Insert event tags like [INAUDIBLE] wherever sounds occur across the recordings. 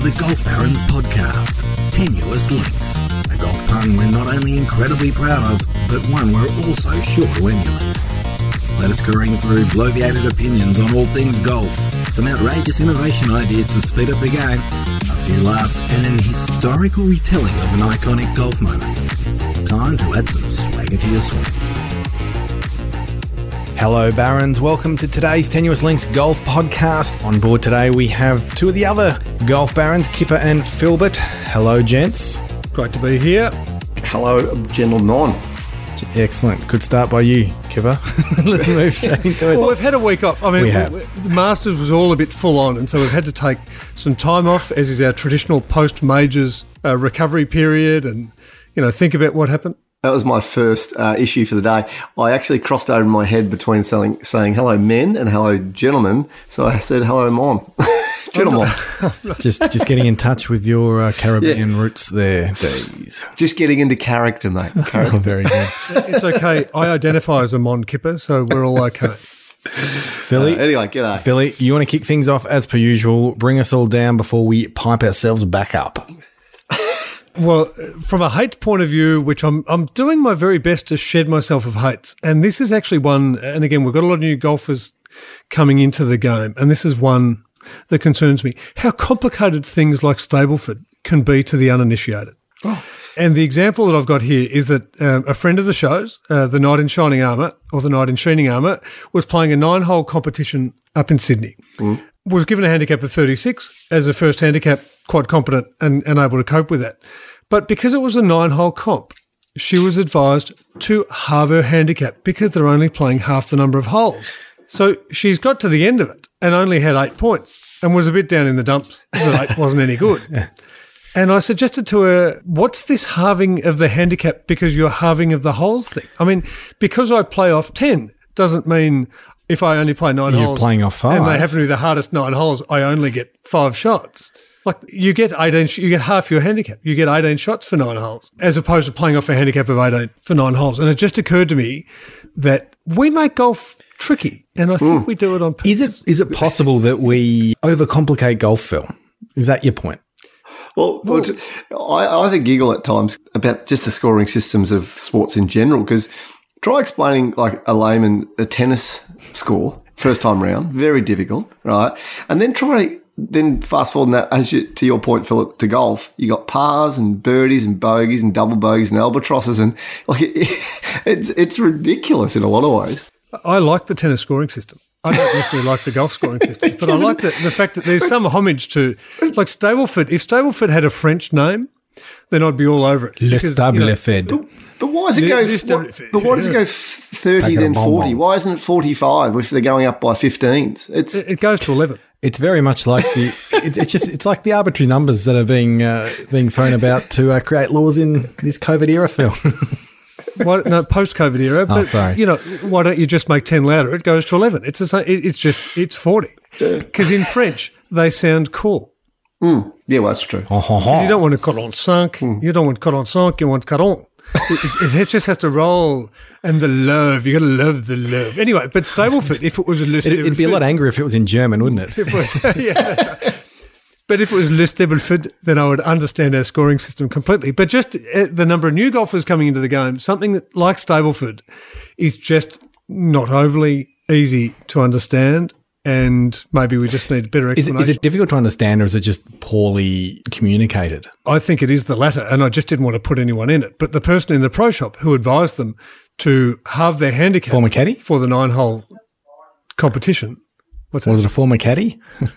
to the Golf Barons podcast, Tenuous Links, a golf pun we're not only incredibly proud of, but one we're also sure to emulate. Let us careen through bloviated opinions on all things golf, some outrageous innovation ideas to speed up the game, a few laughs, and an historical retelling of an iconic golf moment. Time to add some swagger to your swing. Hello, Barons. Welcome to today's Tenuous Links Golf Podcast. On board today, we have two of the other Golf Barons, Kipper and Filbert. Hello, gents. Great to be here. Hello, gentlemen. Excellent. Good start by you, Kipper. [LAUGHS] Let's move [LAUGHS] straight into it. Well, we've had a week off. I mean, We have. the Masters was all a bit full on, and so we've had to take some time off, as is our traditional post majors uh, recovery period, and you know, think about what happened. That was my first uh, issue for the day. I actually crossed over my head between saying, saying hello, men, and hello, gentlemen. So I said hello, mom. [LAUGHS] gentlemen. [LAUGHS] just just getting in touch with your uh, Caribbean roots there, Dees. Just getting into character, mate. [LAUGHS] Oh, Character. very good. It's okay. I identify as a Mon Kipper, so we're all okay. Philly, anyway, g'day. Philly, you want to kick things off as per usual. Bring us all down before we pipe ourselves back up. Well, from a hate point of view, which I'm I'm doing my very best to shed myself of hates, and this is actually one. And again, we've got a lot of new golfers coming into the game, and this is one that concerns me: how complicated things like Stableford can be to the uninitiated. And the example that I've got here is that um, a friend of the show's, uh, the Knight in Shining Armour or the Knight in Sheening Armour, was playing a nine-hole competition up in Sydney. Was given a handicap of 36 as a first handicap, quite competent and, and able to cope with that. But because it was a nine-hole comp, she was advised to halve her handicap because they're only playing half the number of holes. So she's got to the end of it and only had eight points and was a bit down in the dumps that eight wasn't any good. [LAUGHS] And I suggested to her, what's this halving of the handicap because you're halving of the holes thing? I mean, because I play off 10 doesn't mean if I only play 9 You're holes. playing off five, And they five. happen to be the hardest nine holes, I only get five shots. Like you get 18, you get half your handicap. You get 18 shots for nine holes as opposed to playing off a handicap of 18 for nine holes. And it just occurred to me that we make golf tricky and I think hmm. we do it on purpose. Is it is it possible that we overcomplicate golf, Phil? Is that your point? Well, well, t- I, I have a giggle at times about just the scoring systems of sports in general because try explaining like a layman a tennis score first time round, very difficult, right? And then try then fast forward that as you, to your point, Philip, to golf, you got pars and birdies and bogeys and double bogeys and albatrosses and like it, [LAUGHS] it's it's ridiculous in a lot of ways. I like the tennis scoring system. I don't necessarily like the golf scoring [LAUGHS] system, but I like the, the fact that there's some homage to, like Stableford. If Stableford had a French name, then I'd be all over it. Le Because, you know, Stablefed. But why does it Li- go? list what- everything, but why does it go thirty then forty? Why isn't it forty-five if they're going up by fifteens? It's It goes to 11. It's very much like the. It's, it's just it's like the arbitrary numbers that are being uh, being thrown about to uh, create laws in this COVID era, Phil. Why, no, post-COVID era. But, Oh, sorry. You know, why don't you just make 10 louder? It goes to 11. It's the same, it's just, it's 40. Because in French, they sound cool. yeah, well, that's true. Oh, ho, ho. You don't want to cut on cinq. You don't want cut on cinq. You want caron. It, it, it just has to roll. And the love. You got to love the love. Anyway, but Stableford, if it was a list, It'd, it'd be a lot angrier if it was in German, wouldn't it? [LAUGHS] It was, [LAUGHS] yeah, right. But if it was Le Stableford, then I would understand our scoring system completely. But just uh, the number of new golfers coming into the game, something that, like Stableford, is just not overly easy to understand. And maybe we just need better Is it, explanation. is it difficult to understand, or is it just poorly communicated? I think it is the latter, and I just didn't want to put anyone in it. But the person in the pro shop who advised them to halve their handicap Former caddy? for the nine hole competition. What's that? Was it a former caddy? [LAUGHS]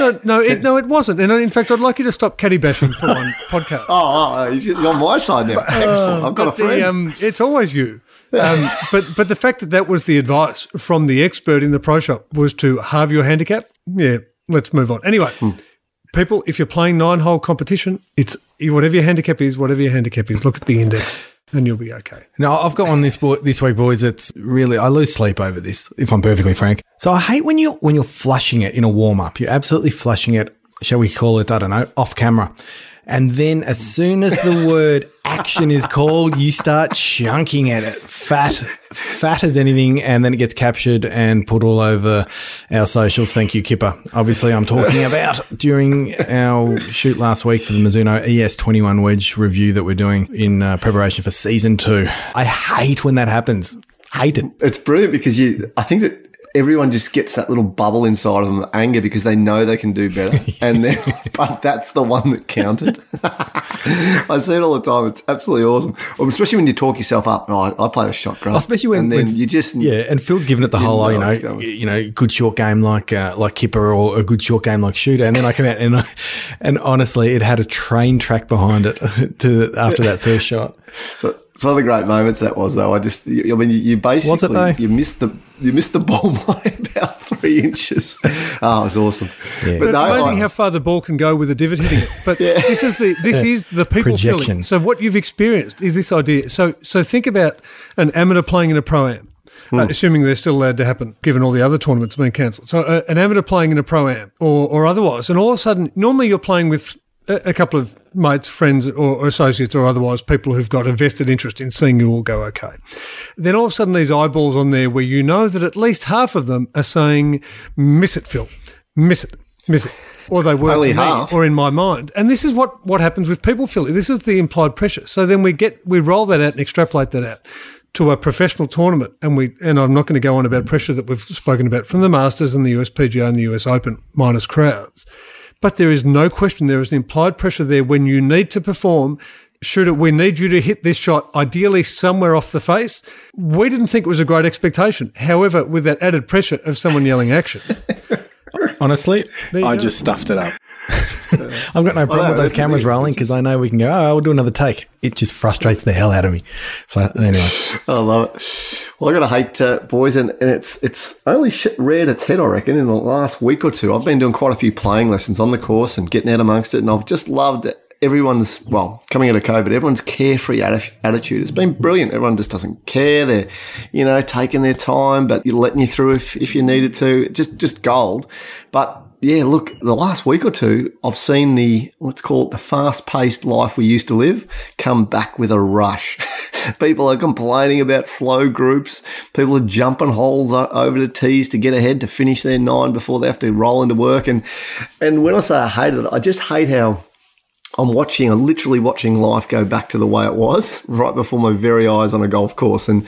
No, no, it, no, it wasn't. And in fact, I'd like you to stop caddy bashing for one [LAUGHS] podcast. Oh, oh, he's he's on my side now. Excellent. I've got a But the, friend. um, it's always you. Um, but but the fact that that was the advice from the expert in the pro shop was to halve your handicap. Yeah, let's move on. Anyway, Hmm. people, if you're playing nine hole competition, it's whatever your handicap is, whatever your handicap is, look at the index and you'll be okay. Now, I've got one this boy, this week, boys. It's really I lose sleep over this, if I'm perfectly frank. So I hate when you when you're flushing it in a warm up. You're absolutely flushing it. Shall we call it? I don't know, off camera. And then as soon as the word action is called, you start chunking at it, fat, fat as anything, and then it gets captured and put all over our socials. Thank you, Kipper. Obviously, I'm talking about during our shoot last week for the Mizuno ES21 wedge review that we're doing in uh, preparation for season two. I hate when that happens. Hate it. It's brilliant because you. I think that everyone just gets that little bubble inside of them, anger, because they know they can do better, [LAUGHS] and then but that's the one that counted. [LAUGHS] I see it all the time. It's absolutely awesome, well, especially when you talk yourself up. Oh, I, I play the shot great, especially when, and then when- you just Yeah, and Phil's given it the whole, know you know, you know, good short game like uh, like Kipper or a good short game like Shooter, and then I come out and I, and honestly, it had a train track behind it [LAUGHS] to after that first shot. So it's one of the great moments that was though. I just, I mean, you, you basically Was it, though? you missed the you missed the [LAUGHS] ball by about three inches. Oh, it was awesome. Yeah. But it's no, amazing I- how far the ball can go with a divot hitting it. But [LAUGHS] this is the this is the people Projection. feeling. So what you've experienced is this idea. So so think about an amateur playing in a pro am. Uh, assuming they're still allowed to happen, given all the other tournaments being cancelled. So, uh, an amateur playing in a pro am or, or otherwise, and all of a sudden, normally you're playing with a, a couple of mates, friends, or, associates, or otherwise people who've got a vested interest in seeing you all go okay. Then all of a sudden, these eyeballs on there where you know that at least half of them are saying, "Miss it, Phil, miss it, miss it," or they were Only to me, half. or in my mind. And this is what what happens with people, Phil. This is the implied pressure. So then we get we roll that out and extrapolate that out to a professional tournament, and we and I'm not going to go on about pressure that we've spoken about from the Masters and the USPGA and the US Open minus crowds. But there is no question there is an implied pressure there when you need to perform. It, we need you to hit this shot, ideally somewhere off the face. We didn't think it was a great expectation. However, with that added pressure of someone yelling action, [LAUGHS] Honestly, I go. just stuffed it up. [LAUGHS] I've got no problem know, with those that's the cameras rolling because I know we can go. Oh, we'll do another take. It just frustrates the hell out of me. Fla- Anyway, I love it. Well, I got to hate uh, boys, and, and it's it's only shit reared its head, I reckon, in the last week or two. I've been doing quite a few playing lessons on the course and getting out amongst it, and I've just loved it everyone's well coming out of COVID. Everyone's carefree atti- attitude. It's been brilliant. Everyone just doesn't care. They're you know taking their time, but you're letting you through if if you needed to. Just just gold, but. Yeah, look, the last week or two, I've seen the, let's call it the fast paced life we used to live come back with a rush. [LAUGHS] People are complaining about slow groups. People are jumping holes over the tees to get ahead to finish their nine before they have to roll into work. And, and when I say I hate it, I just hate how I'm watching, I'm literally watching life go back to the way it was [LAUGHS] right before my very eyes on a golf course. And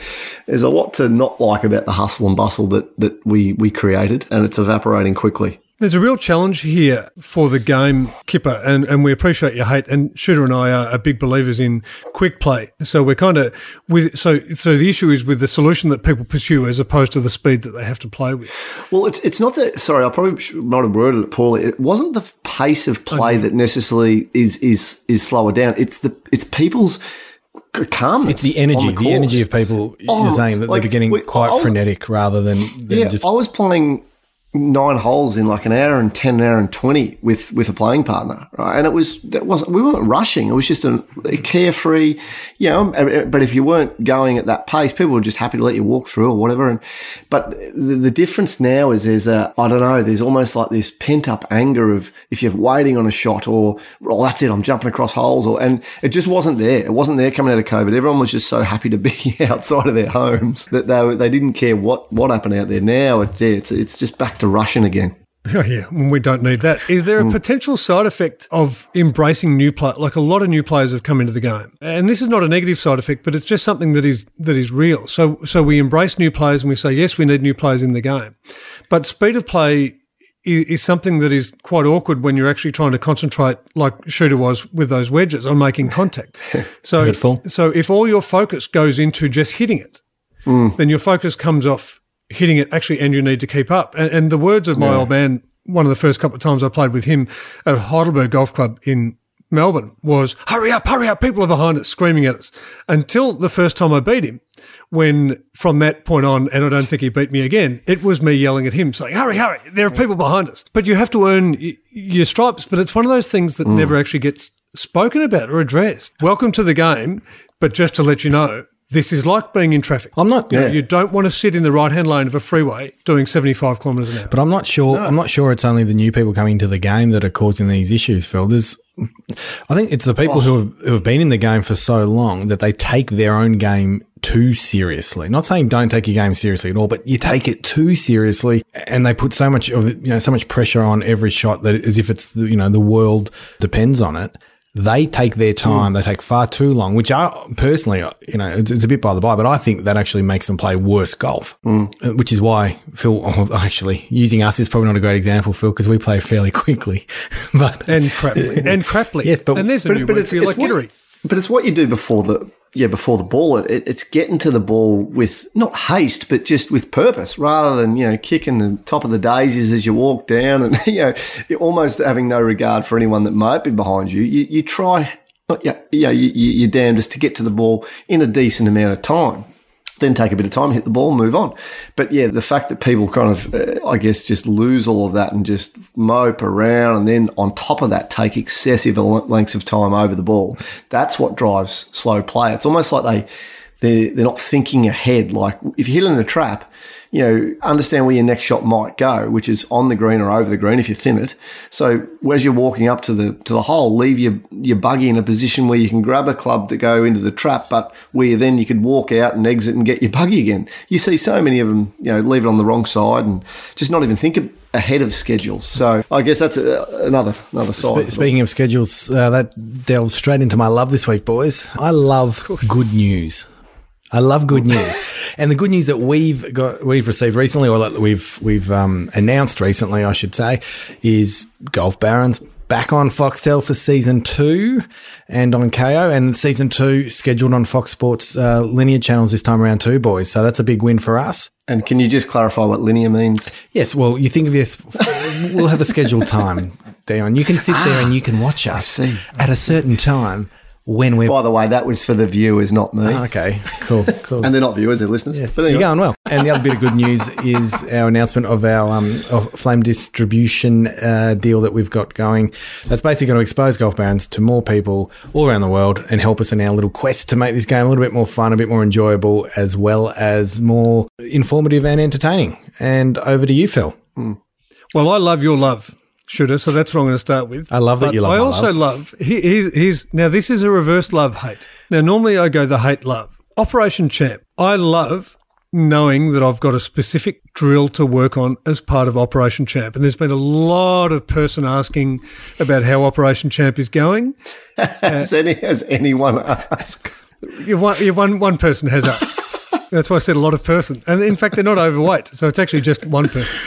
there's a lot to not like about the hustle and bustle that, that we, we created, and it's evaporating quickly. There's a real challenge here for the game, Kipper, and, and we appreciate your hate. And Shooter and I are, are big believers in quick play. So we're kind of with so so the issue is with the solution that people pursue as opposed to the speed that they have to play with. Well, it's it's not that. Sorry, I probably should not have worded it poorly. It wasn't the pace of play that necessarily is is is slower down. It's the it's people's c- calmness. it's the energy, on the, energy of people. Oh, you're saying that like, they're getting we- quite was- frenetic rather than, than Yeah, just I was playing nine holes in like an hour and ten, an hour and twenty with with a playing partner, right? And it was that wasn't we weren't rushing. It was just a, a carefree, you know. But if you weren't going at that pace, people were just happy to let you walk through or whatever. And but the, the difference now is there's a I don't know. There's almost like this pent up anger of if you're waiting on a shot or well that's it, I'm jumping across holes or and it just wasn't there. It wasn't there coming out of COVID. Everyone was just so happy to be [LAUGHS] outside of their homes that they they didn't care what what happened out there. Now it's yeah, it's it's just back to rushing again. [LAUGHS] Oh, yeah, when we don't need that. Is there a Hmm. potential side effect of embracing new play? Like a lot of new players have come into the game, and this is not a negative side effect, but it's just something that is that is real. So, so we embrace new players and we say yes, we need new players in the game, but speed of play i- is something that is quite awkward when you're actually trying to concentrate, like Shooter was with those wedges, on making [LAUGHS] contact. So, Hurtful. so if all your focus goes into just hitting it, then your focus comes off hitting it actually, and you need to keep up. And, and the words of my old man, one of the first couple of times I played with him at Heidelberg Golf Club in Melbourne was, hurry up, hurry up, people are behind us screaming at us. Until the first time I beat him. When from that point on, and I don't think he beat me again, it was me yelling at him saying, hurry, hurry, there are people behind us. But you have to earn y- your stripes. But it's one of those things that mm. never actually gets spoken about or addressed. Welcome to the game. But just to let you know, this is like being in traffic. I'm not. You, know, you don't want to sit in the right hand lane of a freeway doing 75 kilometres an hour. But I'm not sure. I'm not sure it's only the new people coming to the game that are causing these issues, Phil. There's, I think it's the people oh. who, have, who have been in the game for so long that they take their own game too seriously. Not saying don't take your game seriously at all, but you take it too seriously, and they put so much of you know so much pressure on every shot that as if it's the, you know the world depends on it. They take their time. They take far too long, which I personally, you know, it's, it's a bit by the by, but I think that actually makes them play worse golf, uh, which is why Phil, [LAUGHS] oh, actually, using us is probably not a great example, Phil, because we play fairly [LAUGHS] quickly. [LAUGHS] but and craply. and craply. Yes, but- and there's a But- new but word it's- for it's Gittery. But it's what you do before the yeah before the ball. It, it, it's getting to the ball with not haste, but just with purpose, rather than you know kicking the top of the daisies as you walk down, and [LAUGHS] you know you're almost having no regard for anyone that might be behind you. You, you try. Yeah, yeah, you, you- you're damnedest to get to the ball in a decent amount of time. Then take a bit of time, hit the ball, move on. But yeah, the fact that people kind of, uh, I guess, just lose all of that and just mope around, and then on top of that, take excessive lengths of time over the ball. That's what drives slow play. It's almost like they they're, they're not thinking ahead. Like if you're hitting the trap, you know, understand where your next shot might go, which is on the green or over the green if you thin it. So as you're walking up to the to the hole, leave your your buggy in a position where you can grab a club to go into the trap, but where then you could walk out and exit and get your buggy again. You see so many of them, you know, leave it on the wrong side and just not even think of- ahead of schedules. So I guess that's a, another another side. Spe- speaking of schedules, uh, that delves straight into my love this week, boys. I love good news. I love good news, and the good news that we've got, we've received recently, or that we've we've um, announced recently, I should say, is Golf Barons back on Foxtel for season two, and on Kayo, and season two scheduled on Fox Sports uh, linear channels this time around too, boys. So that's a big win for us. and can you just clarify what linear means? Yes, well, you think of this, we'll have a scheduled time, Dion. You can sit there and you can watch us at a certain time when we're. By the way, that was for the viewers, not me. Okay, cool, [LAUGHS] cool. And they're not viewers, they're listeners. Yes, But anyway. you're going well. And the other bit of good news is our announcement of our um, of flame distribution uh, deal that we've got going. That's basically going to expose golf barons to more people all around the world and help us in our little quest to make this game a little bit more fun, a bit more enjoyable, as well as more informative and entertaining. And over to you, Phil. Well, I love your love, shooter. So that's what I'm going to start with. I love that But you love I also love. love. he- Here's, here's now. This is a reverse love hate. Now, normally I go the hate love. Operation Champ. I love knowing that I've got a specific drill to work on as part of Operation Champ, and there's been a lot of person asking about how Operation Champ is going. [LAUGHS] Has, any, has anyone asked? You one, you one, one person has asked. That's why I said a lot of person. And in fact, they're not overweight. So it's actually just one person.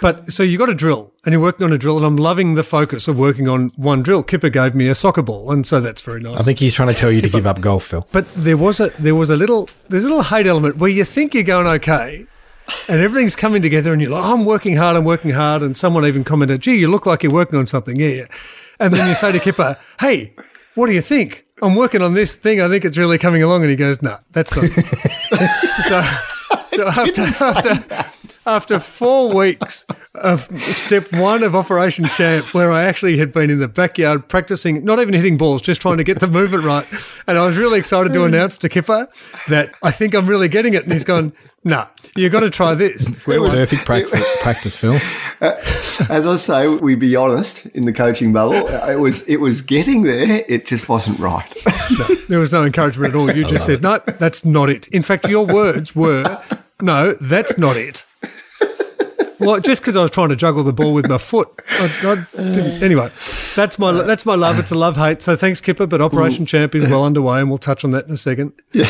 But so you got a drill and you're working on a drill, and I'm loving the focus of working on one drill. Kipper gave me a soccer ball, and so that's very nice. I think he's trying to tell you to give up golf, Phil. but there was a there was a little there's a little hate element where you think you're going okay, and everything's coming together, and you're like, oh, I'm working hard, I'm working hard, and someone even commented, gee, you look like you're working on something, yeah. And then you say to Kipper, [LAUGHS] hey, what do you think? I'm working on this thing. I think it's really coming along. And he goes, no, that's not. it." [LAUGHS] so, so after, after, after four weeks of step one of Operation Champ, where I actually had been in the backyard practicing, not even hitting balls, just trying to get the movement right. And I was really excited to hmm. announce to Kipper that I think I'm really getting it. And he's gone, no, you've got to try this. Perfect practice, practice, Phil. [LAUGHS] Uh, as I say, we be honest in the coaching bubble. Uh, it was it was getting there. It just wasn't right. There was no encouragement at all. You just said, no, that's not it. In fact, your words were, no, that's not it. Well, just because I was trying to juggle the ball with my foot. I, I didn't. Anyway, that's my that's my love. It's a love hate. So thanks, Kipper. But Operation Champ is well underway, and we'll touch on that in a second. Yeah.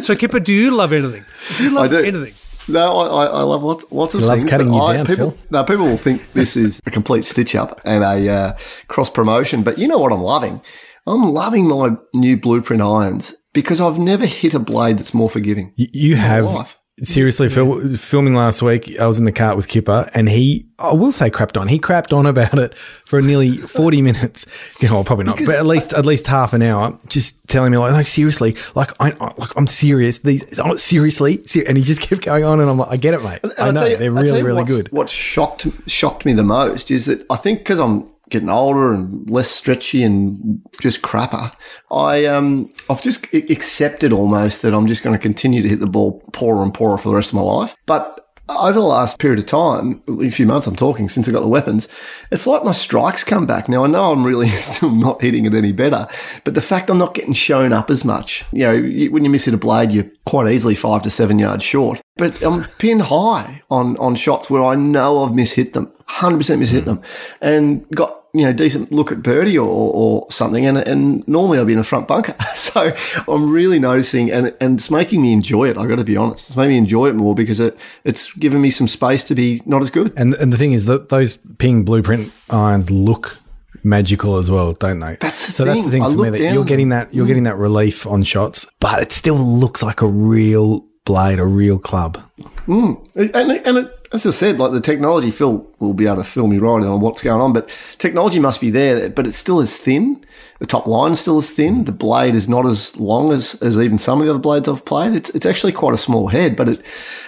so, Kipper, do you love anything? Do you love do. anything? No, I, I, I love lots lots of He loves things. cutting you I- down, people, Phil. No, people will think this is a complete stitch up and a uh, cross promotion. But you know what I'm loving? I'm loving my new blueprint irons because I've never hit a blade that's more forgiving. You, you have Seriously, Phil, filming last week, I was in the car with Kipper, and he, I will say, crapped on. He crapped on about it for nearly [LAUGHS] forty minutes. You know, probably not, but at least at least half an hour, just telling me like, like seriously, like I, I like I'm serious. These oh, seriously, ser-, and he just [LAUGHS] kept going on, and I'm like, I get it, mate. I know you, they're really really what's, good. What shocked shocked me the most is that I think because I'm getting older and less stretchy and just crapper, I um I've just accepted almost that I'm just going to continue to hit the ball poorer and poorer for the rest of my life. But over the last period of time, a few months I'm talking since I got the weapons, it's like my strikes come back. Now I know I'm really [LAUGHS] still not hitting it any better, but the fact I'm not getting shown up as much, you know, when you miss hit a blade, you're quite easily five to seven yards short. But I'm [LAUGHS] pinned high on on shots where I know I've mishit them, hundred percent mishit them, and got you know, decent look at birdie or, or something, and, and normally I'd be in a front bunker. [LAUGHS] So I'm really noticing, and and it's making me enjoy it. I got to be honest, it's made me enjoy it more because it it's given me some space to be not as good. And and the thing is that those ping blueprint irons look magical as well, don't they? That's the so thing. that's the thing I for me that you're getting that you're getting that relief on shots, but it still looks like a real blade, a real club. Mm. And, and it, as I said, like the technology, Phil will be able to fill me right in on what's going on, but technology must be there, but it's still as thin. The top line still as thin. The blade is not as long as, as even some of the other blades I've played. It's, it's actually quite a small head, but it,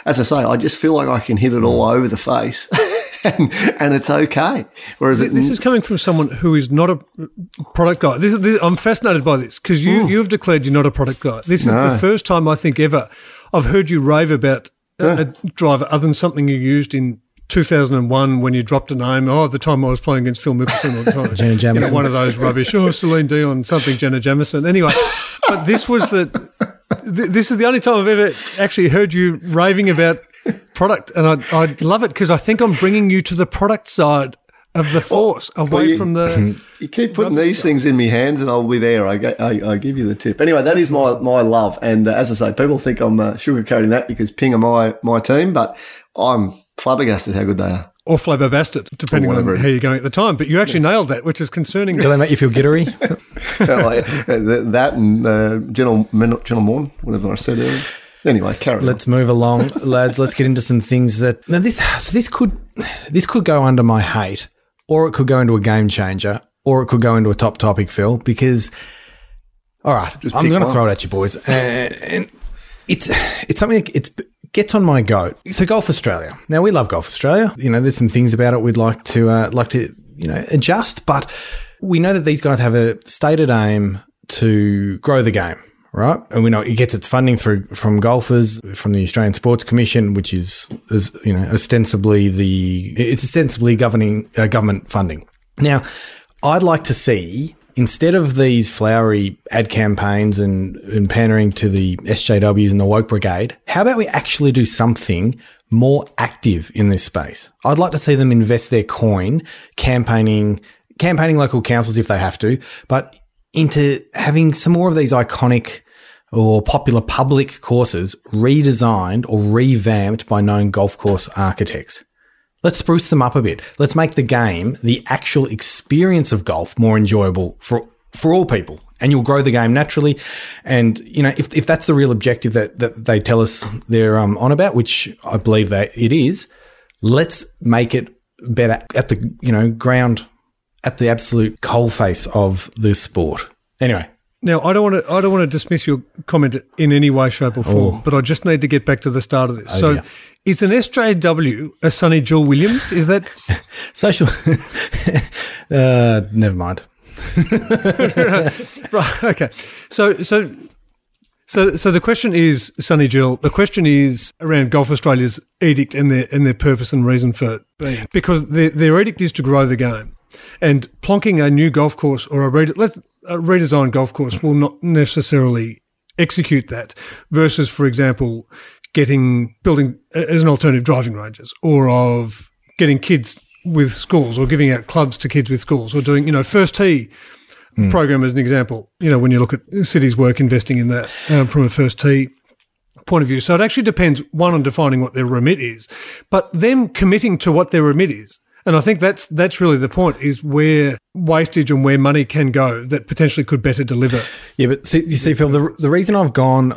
as I say, I just feel like I can hit it all over the face. [LAUGHS] and, and it's okay. Whereas it, This is coming from someone who is not a product guy. This, this I'm fascinated by this because you hmm. you have declared you're not a product guy. This is the first time I think ever I've heard you rave about Uh, a, a driver other than something you used in 2001 when you dropped a name. Oh, at the time I was playing against Phil Mickelson all the time. [LAUGHS] Jenna You know, one of those rubbish. Oh, Celine Dion, something Jenna Jameson. Anyway, but this was the. th- This is the only time I've ever actually heard you raving about product, and I I love it because I think I'm bringing you to the product side of the force away you- from the. [LAUGHS] You keep putting these things in my hands, and I'll be there. I, ga- I, I give you the tip. Anyway, that is my, my love, and uh, as I say, people think I'm uh, sugarcoating that because Ping are my my team, but I'm flabbergasted how good they are. or flabbergasted, depending on how you're going at the time. But you actually nailed that, which is concerning. Do they make you feel gittery? [LAUGHS] like, uh, that and uh, Gentle Gentle Morn, whatever I said earlier. Anyway, carry. Let's move along, lads. Let's get into some things that now this so this could this could go under my hate, or it could go into a game changer, or it could go into a top topic, Phil. Because all right, I'm going to throw it at you, boys, and, and it's it's something that it's gets on my goat. So Golf Australia. Now we love Golf Australia. You know, there's some things about it we'd like to uh, like to you know adjust, but we know that these guys have a stated aim to grow the game. Right, and we know it gets its funding through from golfers, from the Australian Sports Commission, which is, is you know ostensibly the it's ostensibly governing uh, government funding. Now, I'd like to see instead of these flowery ad campaigns and, and pandering to the SJWs and the woke brigade, how about we actually do something more active in this space? I'd like to see them invest their coin campaigning, campaigning local councils if they have to, but into having some more of these iconic or popular public courses redesigned or revamped by known golf course architects. Let's spruce them up a bit. Let's make the game, the actual experience of golf, more enjoyable for for all people. And you'll grow the game naturally. And you know, if, if that's the real objective that, that they tell us they're um, on about, which I believe that it is, let's make it better at the you know ground, at the absolute coalface of the sport. Anyway, Now, I don't want to. I don't want to dismiss your comment in any way, shape, or form. But I just need to get back to the start of this. so, dear. is an SJW a Sonny Jewel Williams? Is that [LAUGHS] social. [LAUGHS] uh, never mind. [LAUGHS] right? Okay. So, so, so, so the question is, Sonny Jewel. The question is around Golf Australia's edict and their and their purpose and reason for it being because their their edict is to grow the game, and plonking a new golf course or a, rede- let's, Uh, a redesigned golf course will not necessarily execute that. Versus, for example, getting building uh, as an alternative driving ranges or of getting kids with schools or giving out clubs to kids with schools or doing you know first tee hmm. program as an example. You know, when you look at cities' work investing in that um, from a first tee point of view. So it actually depends, one, on defining what their remit is, but them committing to what their remit is. And I think that's that's really the point: is where wastage and where money can go that potentially could better deliver. Yeah, but see, you see, Phil, the, the reason I've gone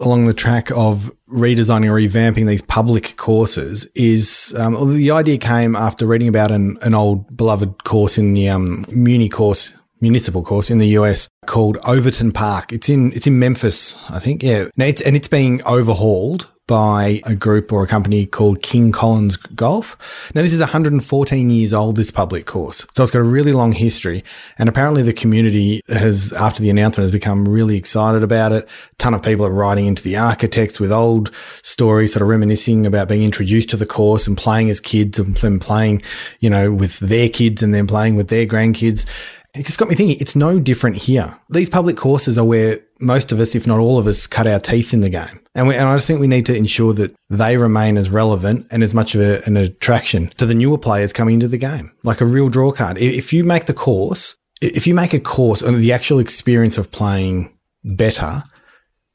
along the track of redesigning or revamping these public courses is um, the idea came after reading about an, an old beloved course in the um, Muni course municipal course in the US called Overton Park. It's in it's in Memphis, I think. Yeah, now it's, and it's being overhauled by a group or a company called King Collins Golf. Now, this is 114 years old, this public course. So it's got a really long history. And apparently the community has, after the announcement, has become really excited about it. A ton of people are writing into the architects with old stories, sort of reminiscing about being introduced to the course and playing as kids and then playing, you know, with their kids and then playing with their grandkids. It just got me thinking, it's no different here. These public courses are where most of us, if not all of us, cut our teeth in the game. And, we, and I just think we need to ensure that they remain as relevant and as much of a, an attraction to the newer players coming into the game, like a real draw card. If you make the course, if you make a course and the actual experience of playing better,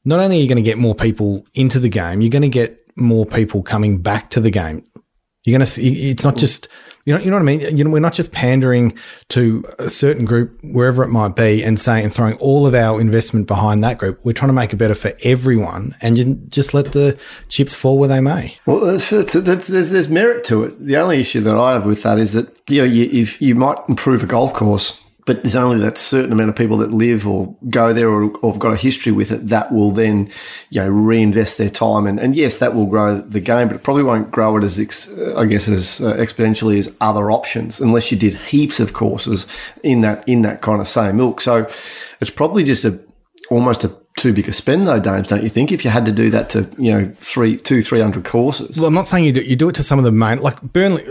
not only are you going to get more people into the game, you're going to get more people coming back to the game. You're going to, see it's not just, you know, you know what I mean? You know, we're not just pandering to a certain group, wherever it might be, and saying and throwing all of our investment behind that group. We're trying to make it better for everyone, and just let the chips fall where they may. Well, there's, there's merit to it. The only issue that I have with that is that you know, you, if you might improve a golf course but there's only that certain amount of people that live or go there or, or have got a history with it that will then, you know, reinvest their time. And, and yes, that will grow the game, but it probably won't grow it as, ex, I guess, as uh, exponentially as other options unless you did heaps of courses in that, in that kind of same ilk. So it's probably just a, almost a too big a spend though, James, don't you think? If you had to do that to, you know, three, two, three hundred courses. Well, I'm not saying you do. You do it to some of the main, like Burnley.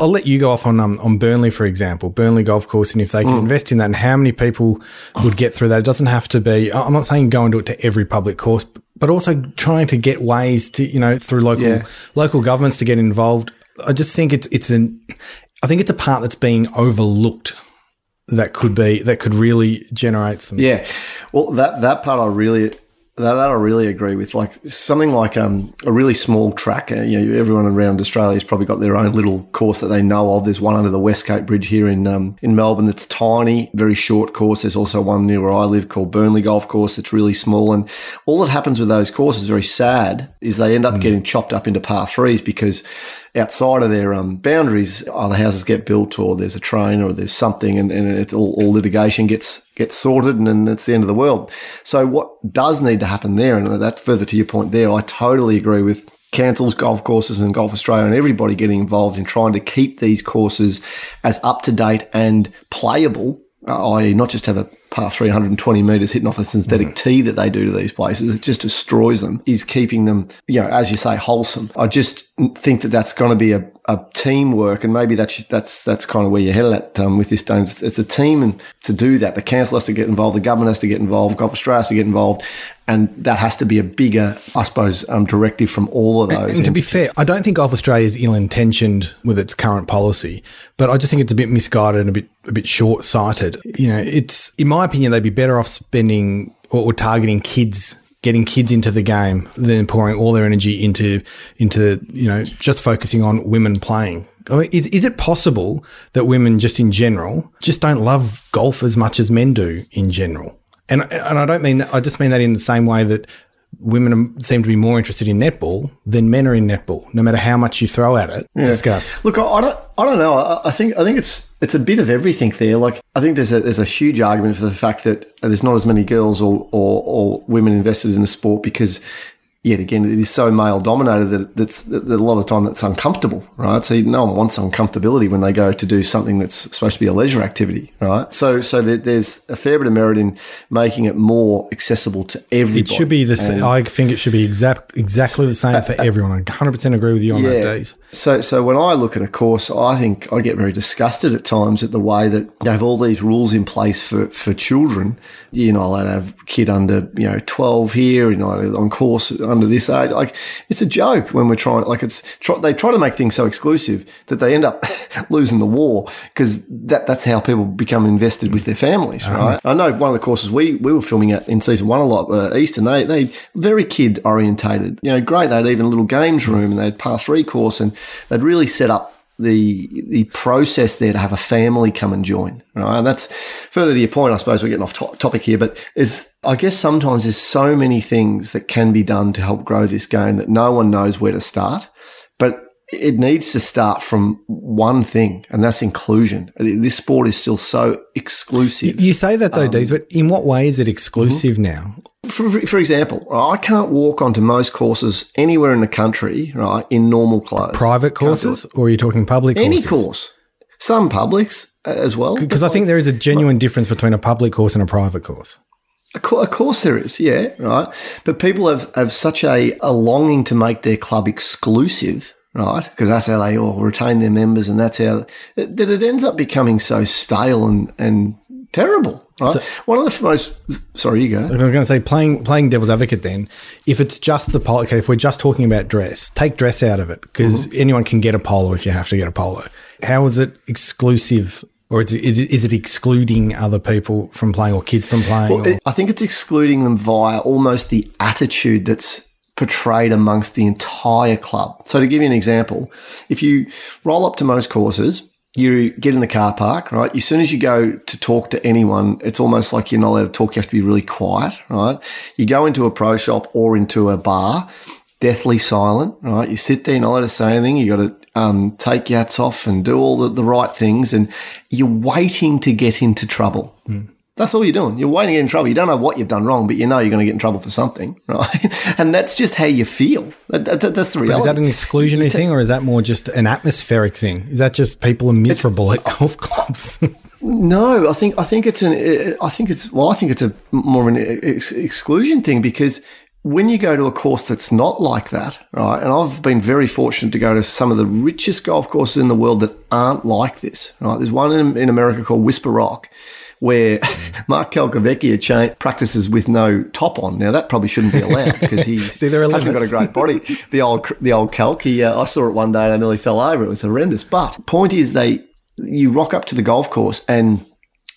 I'll let you go off on um, on Burnley for example, Burnley Golf Course, and if they can mm. invest in that, and how many people would get through that? It doesn't have to be. I'm not saying go and do it to every public course, but also trying to get ways to, you know, through local yeah. local governments to get involved. I just think it's it's an. I think it's a part that's being overlooked that could be that could really generate some. Yeah, well, that that part I really that, that I really agree with. Like something like um, a really small track. Uh, you know, everyone around Australia's probably got their own little course that they know of. There's one under the Westgate Bridge here in um, in Melbourne that's tiny, very short course. There's also one near where I live called Burnley Golf Course. It's really small, and all that happens with those courses, very sad, is they end up mm. getting chopped up into par threes because outside of their um, boundaries, either houses get built or there's a train or there's something, and, and it's all, all litigation gets gets sorted, and then it's the end of the world. So what does need to happen there, and that further to your point there, I totally agree with councils, golf courses, and Golf Australia, and everybody getting involved in trying to keep these courses as up to date and playable, uh, i.e., not just have a par 320 metres hitting off a synthetic mm. tee that they do to these places, it just destroys them, is keeping them, you know, as you say, wholesome. I just think that that's going to be a, a teamwork, and maybe that's that's that's kind of where you're headed at um, with this game. It's, it's, a team, and to do that, the council has to get involved, the government has to get involved, Golf Australia has to get involved, and that has to be a bigger, I suppose, um, directive from all of those. And, and to be fair, I don't think Golf Australia is ill-intentioned with its current policy, but I just think it's a bit misguided and a bit a bit short-sighted. You know, it's in my opinion, they'd be better off spending or, or targeting kids getting kids into the game than pouring all their energy into into you know just focusing on women playing. I mean, is is it possible that women just in general just don't love golf as much as men do in general? And and I don't mean that, I just mean that in the same way that women seem to be more interested in netball than men are in netball, no matter how much you throw at it. Yeah. Discuss. Look, I don't, I don't know. I, I, think, I think it's it's a bit of everything there. Like, I think there's a there's a huge argument for the fact that there's not as many girls or or, or women invested in the sport because yet again, it is so male dominated that that's that a lot of the time that's uncomfortable, right? So no one wants uncomfortability when they go to do something that's supposed to be a leisure activity, right? So so there's a fair bit of merit in making it more accessible to everybody. It should be the same. I think it should be exact exactly the same for everyone. I 100% agree with you on yeah. that, days. So so when I look at a course, I think I get very disgusted at times at the way that they have all these rules in place for for children. You're not allowed to have kid under you know 12 here. You're not on course under this age. Like it's a joke when we're trying. Like it's try, they try to make things so exclusive that they end up [LAUGHS] losing the war because that that's how people become invested with their families, uh-huh. right? I know one of the courses we we were filming at in season one a lot, uh, Eastern. They they very kid orientated. You know, great. They had even a little games room and they had par three course and they'd really set up the the process there to have a family come and join. Right? And that's further to your point. I suppose we're getting off to- topic here, but is I guess sometimes there's so many things that can be done to help grow this game that no one knows where to start. It needs to start from one thing, and that's inclusion. This sport is still so exclusive. You say that though, Dees, but in what way is it exclusive now? For, for example, I can't walk onto most courses anywhere in the country, right, in normal clothes. Private courses, or are you talking public Any courses? course. Some publics uh, as well. Because I think there is a genuine difference between a public course and a private course. Of course there is, yeah, right. But people have, have such a, a longing to make their club exclusive, right? Because that's how they all retain their members, and that's how that it ends up becoming so stale and, and terrible. Right? One of the most sorry, you go. I was going to say playing playing devil's advocate. Then, if it's just the polo, okay, if we're just talking about dress, take dress out of it because mm-hmm. anyone can get a polo if you have to get a polo. How is it exclusive, or is it, is it, excluding other people from playing or kids from playing? or, It- I think it's excluding them via almost the attitude that's portrayed amongst the entire club. So to give you an example, if you roll up to most courses, you get in the car park, right? As soon as you go to talk to anyone, it's almost like you're not allowed to talk. You have to be really quiet, right? You go into a pro shop or into a bar, deathly silent, right? You sit there, not allowed to say anything. You got to um, take your hats off and do all the, the right things, and you're waiting to get into trouble. That's all you're doing. You're waiting to get in trouble. You don't know what you've done wrong, but you know you're going to get in trouble for something, [LAUGHS] right? and that's just how you feel. That, that- that's the reality. is that an exclusionary thing, or is that more just an atmospheric thing? Is that just people are miserable at golf clubs? [LAUGHS] No, I think I think it's an I think it's well I think it's a more of an ex- exclusion thing because when you go to a course that's not like that, right? And I've been very fortunate to go to some of the richest golf courses in the world that aren't like this, right? There's one in, in America called Whisper Rock. Where [LAUGHS] Mark Calcavecchia cha- practices with no top on. Now that probably shouldn't be allowed [LAUGHS] because he See, there hasn't got a great body. The old the old Calc. He, uh, I saw it one day and I nearly fell over. It was horrendous. But point is, they you rock up to the golf course and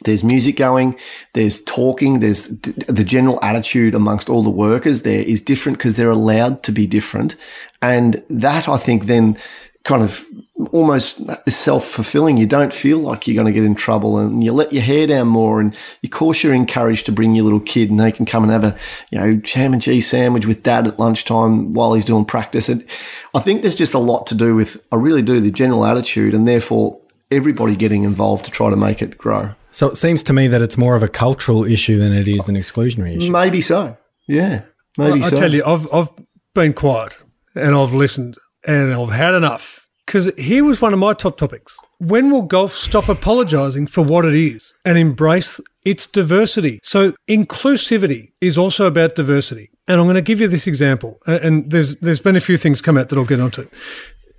there's music going, there's talking, there's d- the general attitude amongst all the workers there is different because they're allowed to be different. And that I think then kind of almost self fulfilling. You don't feel like you're going to get in trouble and you let your hair down more. And of course, you're encouraged to bring your little kid and they can come and have a, you know, ham and cheese sandwich with dad at lunchtime while he's doing practice. And I think there's just a lot to do with, I really do, the general attitude and therefore everybody getting involved to try to make it grow. so it seems to me that it's more of a cultural issue than it is an exclusionary issue. Maybe so. Yeah. Maybe I so. I tell you, I've I've been quiet and I've listened and I've had enough. Because here was one of my top topics. When will golf stop apologising for what it is and embrace its diversity? So inclusivity is also about diversity. And I'm going to give you this example. And there's there's been a few things come out that I'll get onto.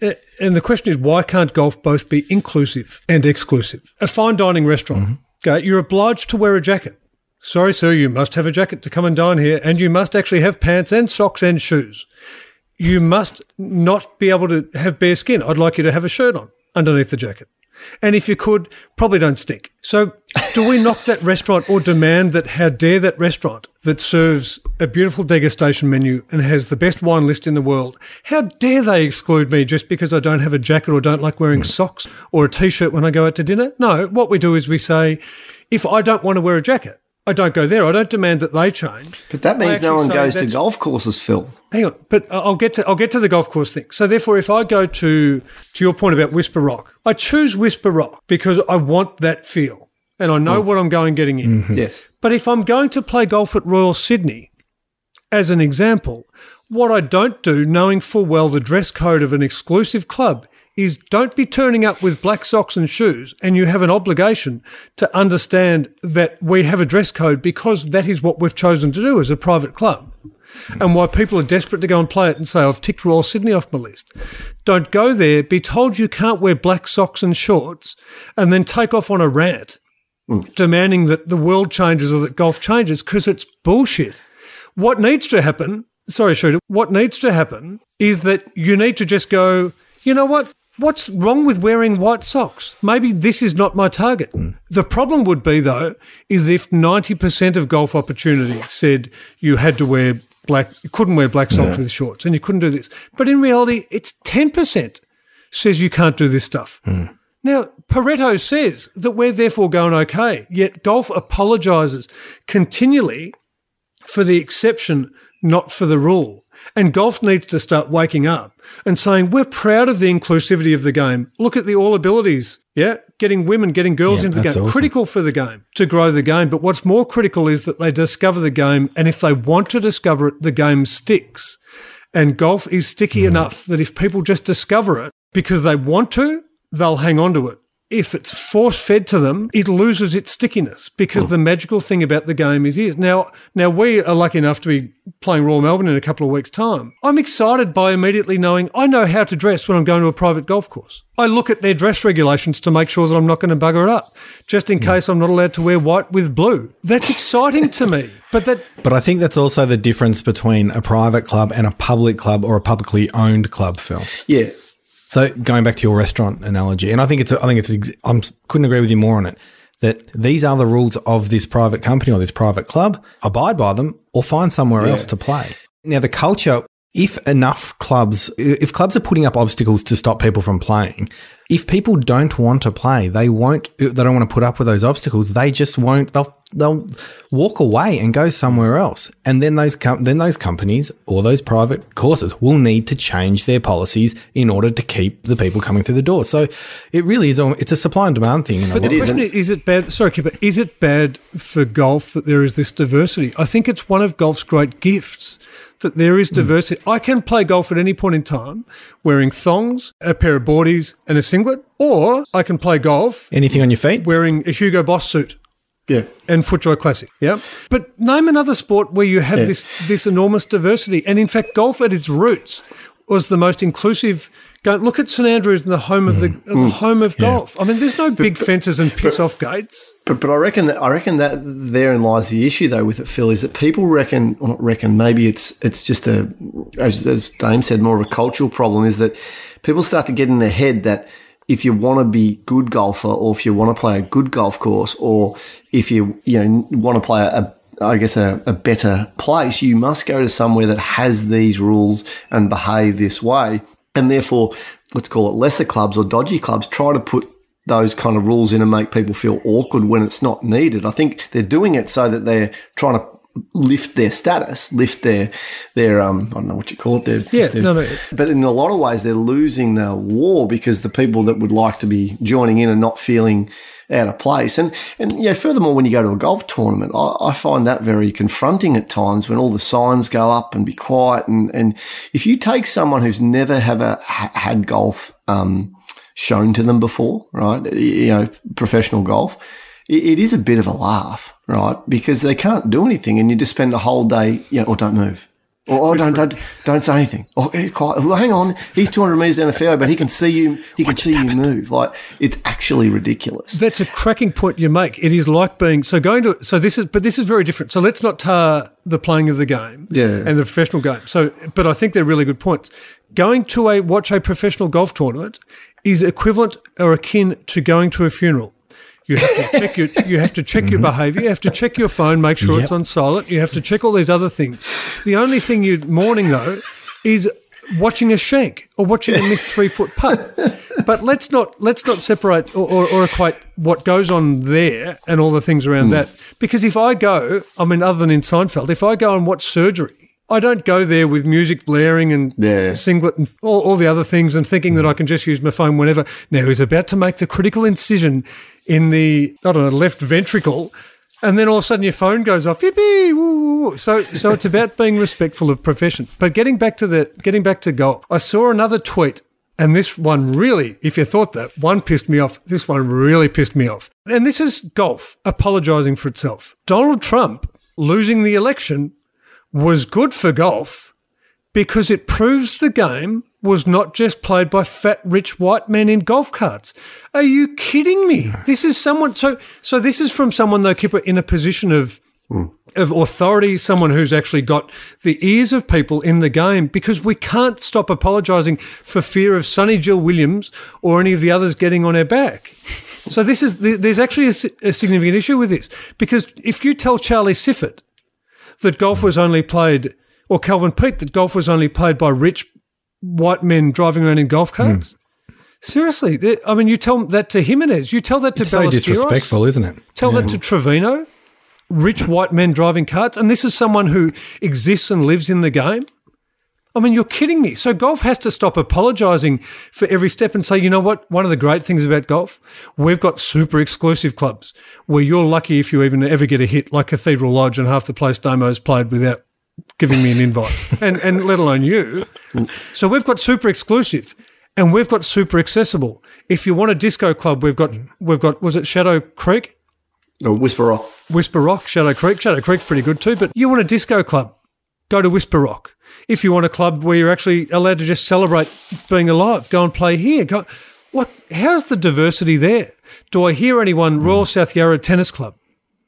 And the question is, why can't golf both be inclusive and exclusive? A fine dining restaurant, mm-hmm. okay, you're obliged to wear a jacket. Sorry, sir, you must have a jacket to come and dine here, and you must actually have pants and socks and shoes. You must not be able to have bare skin. I'd like you to have a shirt on underneath the jacket. And if you could, probably don't stink. So, do we knock that restaurant or demand that how dare that restaurant that serves a beautiful degustation menu and has the best wine list in the world, how dare they exclude me just because I don't have a jacket or don't like wearing socks or a t shirt when I go out to dinner? No, what we do is we say, if I don't want to wear a jacket, I don't go there. I don't demand that they change. But that means no one goes to golf courses, Phil. Hang on, but I'll get to I'll get to the golf course thing. So therefore, if I go to to your point about Whisper Rock, I choose Whisper Rock because I want that feel, and I know mm. what I'm going getting in. Mm-hmm. Yes. But if I'm going to play golf at Royal Sydney, as an example, what I don't do, knowing full well the dress code of an exclusive club, is don't be turning up with black socks and shoes, and you have an obligation to understand that we have a dress code because that is what we've chosen to do as a private club. And why people are desperate to go and play it and say, I've ticked Royal Sydney off my list. Don't go there, be told you can't wear black socks and shorts, and then take off on a rant hmm. demanding that the world changes or that golf changes because it's bullshit. What needs to happen, sorry, Shooter, what needs to happen is that you need to just go, you know what? What's wrong with wearing white socks? Maybe this is not my target. Hmm. The problem would be, though, is if 90% of golf opportunity said you had to wear black, you couldn't wear black socks with shorts and you couldn't do this. But in reality, it's 10%. says you can't do this stuff. Hmm. Now, Pareto says that we're therefore going okay, yet golf apologizes continually for the exception, not for the rule. And golf needs to start waking up and saying, we're proud of the inclusivity of the game. Look at the all abilities. Yeah. Getting women, getting girls Yeah, into the game. awesome. Critical for the game to grow the game. But what's more critical is that they discover the game. And if they want to discover it, the game sticks. And golf is sticky Hmm. enough that if people just discover it because they want to, they'll hang on to it. If it's force fed to them, it loses its stickiness because hmm. the magical thing about the game is is now now we are lucky enough to be playing Royal Melbourne in a couple of weeks' time. I'm excited by immediately knowing I know how to dress when I'm going to a private golf course. I look at their dress regulations to make sure that I'm not going to bugger it up, just in hmm. case I'm not allowed to wear white with blue. That's exciting to me. [LAUGHS] But that But I think that's also the difference between a private club and a public club or a publicly owned club, Phil. Yeah. So going back to your restaurant analogy, and I think it's, I think it's, I couldn't agree with you more on it. That these are the rules of this private company or this private club. Abide by them, or find somewhere else to play. Now the culture, if enough clubs, if clubs are putting up obstacles to stop people from playing, if people don't want to play, they won't. They don't want to put up with those obstacles. They just won't. They'll they'll walk away and go somewhere else. And then those com- then those companies or those private courses will need to change their policies in order to keep the people coming through the door. So it really is. a- It's a supply and demand thing. In But the question is, is it bad? Sorry, Kipper. Is it bad for golf that there is this diversity? I think it's one of golf's great gifts that there is hmm. diversity. I can play golf at any point in time wearing thongs, a pair of boardies, and a singlet, or I can play golf Anything on your feet? wearing a Hugo Boss suit Yeah. and FootJoy Classic. Yeah. But name another sport where you have Yeah. this this enormous diversity. And in fact, golf at its roots was the most inclusive. Go, look at St Andrews and the home of the, mm. the mm. home of golf. I mean, there's no big fences and piss off gates. But, but I reckon that I reckon that therein lies the issue though with it, Phil, is that people reckon, or not reckon, maybe it's it's just a, as, as Dame said, more of a cultural problem. Is that people start to get in their head that if you want to be good golfer, or if you want to play a good golf course, or if you you know want to play a I guess a, a better place, you must go to somewhere that has these rules and behave this way. And therefore, let's call it lesser clubs or dodgy clubs try to put those kind of rules in and make people feel awkward when it's not needed. I think they're doing it so that they're trying to lift their status, lift their their um I don't know what you call it. Their, Yeah, their- no, no. But in a lot of ways, they're losing the war because the people that would like to be joining in are not feeling out of place. And and yeah, furthermore, when you go to a golf tournament, I, I find that very confronting at times when all the signs go up and be quiet. And and if you take someone who's never ha- had golf um, shown to them before, right? You know, professional golf. It, it is a bit of a laugh, right? Because they can't do anything, and you just spend the whole day, you know, or don't move, or oh, don't don't don't say anything. Oh, eh, quiet. Well, hang on, he's two hundred meters down the fairway, but he can see you. He can see you move. Like it's actually ridiculous. That's a cracking point you make. It is like being so going to so this is but this is very different. So let's not tar the playing of the game Yeah. and the professional game. So but I think they're really good points. Going to a watch a professional golf tournament is equivalent or akin to going to a funeral. You have to [LAUGHS] check your you have to check your mm-hmm. behaviour. You have to check your phone, make sure it's on silent. You have to check all these other things. The only thing you're mourning though is watching a shank or watching a missed three foot putt. But let's not let's not separate or, or, or equate what goes on there and all the things around mm. that. Because if I go, I mean, other than in Seinfeld, if I go and watch surgery, I don't go there with music blaring and Yeah. singlet and all, all the other things and thinking that I can just use my phone whenever. Now he's about to make the critical incision in the I don't know left ventricle. And then all of a sudden your phone goes off. Yippee! Woo, woo, woo. So, so it's about being respectful of profession. But getting back to the getting back to golf, I saw another tweet, and this one really, if you thought that one pissed me off, this one really pissed me off. And this is golf apologising for itself. Donald Trump losing the election was good for golf because it proves the game was not just played by fat rich white men in golf carts. Are you kidding me? This is someone so so this is from someone though Kipper in a position of mm. of authority, someone who's actually got the ears of people in the game because we can't stop apologising for fear of Sonny Jill Williams or any of the others getting on our back. So this is there's actually a, a significant issue with this because if you tell Charlie Sifford that golf was only played, or Calvin Peete that golf was only played by rich white men driving around in golf carts, hmm. Seriously, I mean, you tell that to Jimenez, you tell that to So Ballesteros, disrespectful, isn't it? tell that to Trevino, rich white men driving carts, and this is someone who exists and lives in the game. I mean, you're kidding me. So golf has to stop apologising for every step and say, you know what? One of the great things about golf, we've got super exclusive clubs where you're lucky if you even ever get a hit, like Cathedral Lodge, and half the place Damo's played without giving me an invite, [LAUGHS] and and let alone you. So we've got super exclusive, and we've got super accessible. If you want a disco club, we've got we've got was it Shadow Creek? Or Whisper Rock. Whisper Rock, Shadow Creek. Shadow Creek's pretty good too. But you want a disco club, go to Whisper Rock. If you want a club where you're actually allowed to just celebrate being alive, go and play here. Go, what? How's the diversity there? Do I hear anyone Royal hmm. South Yarra Tennis Club,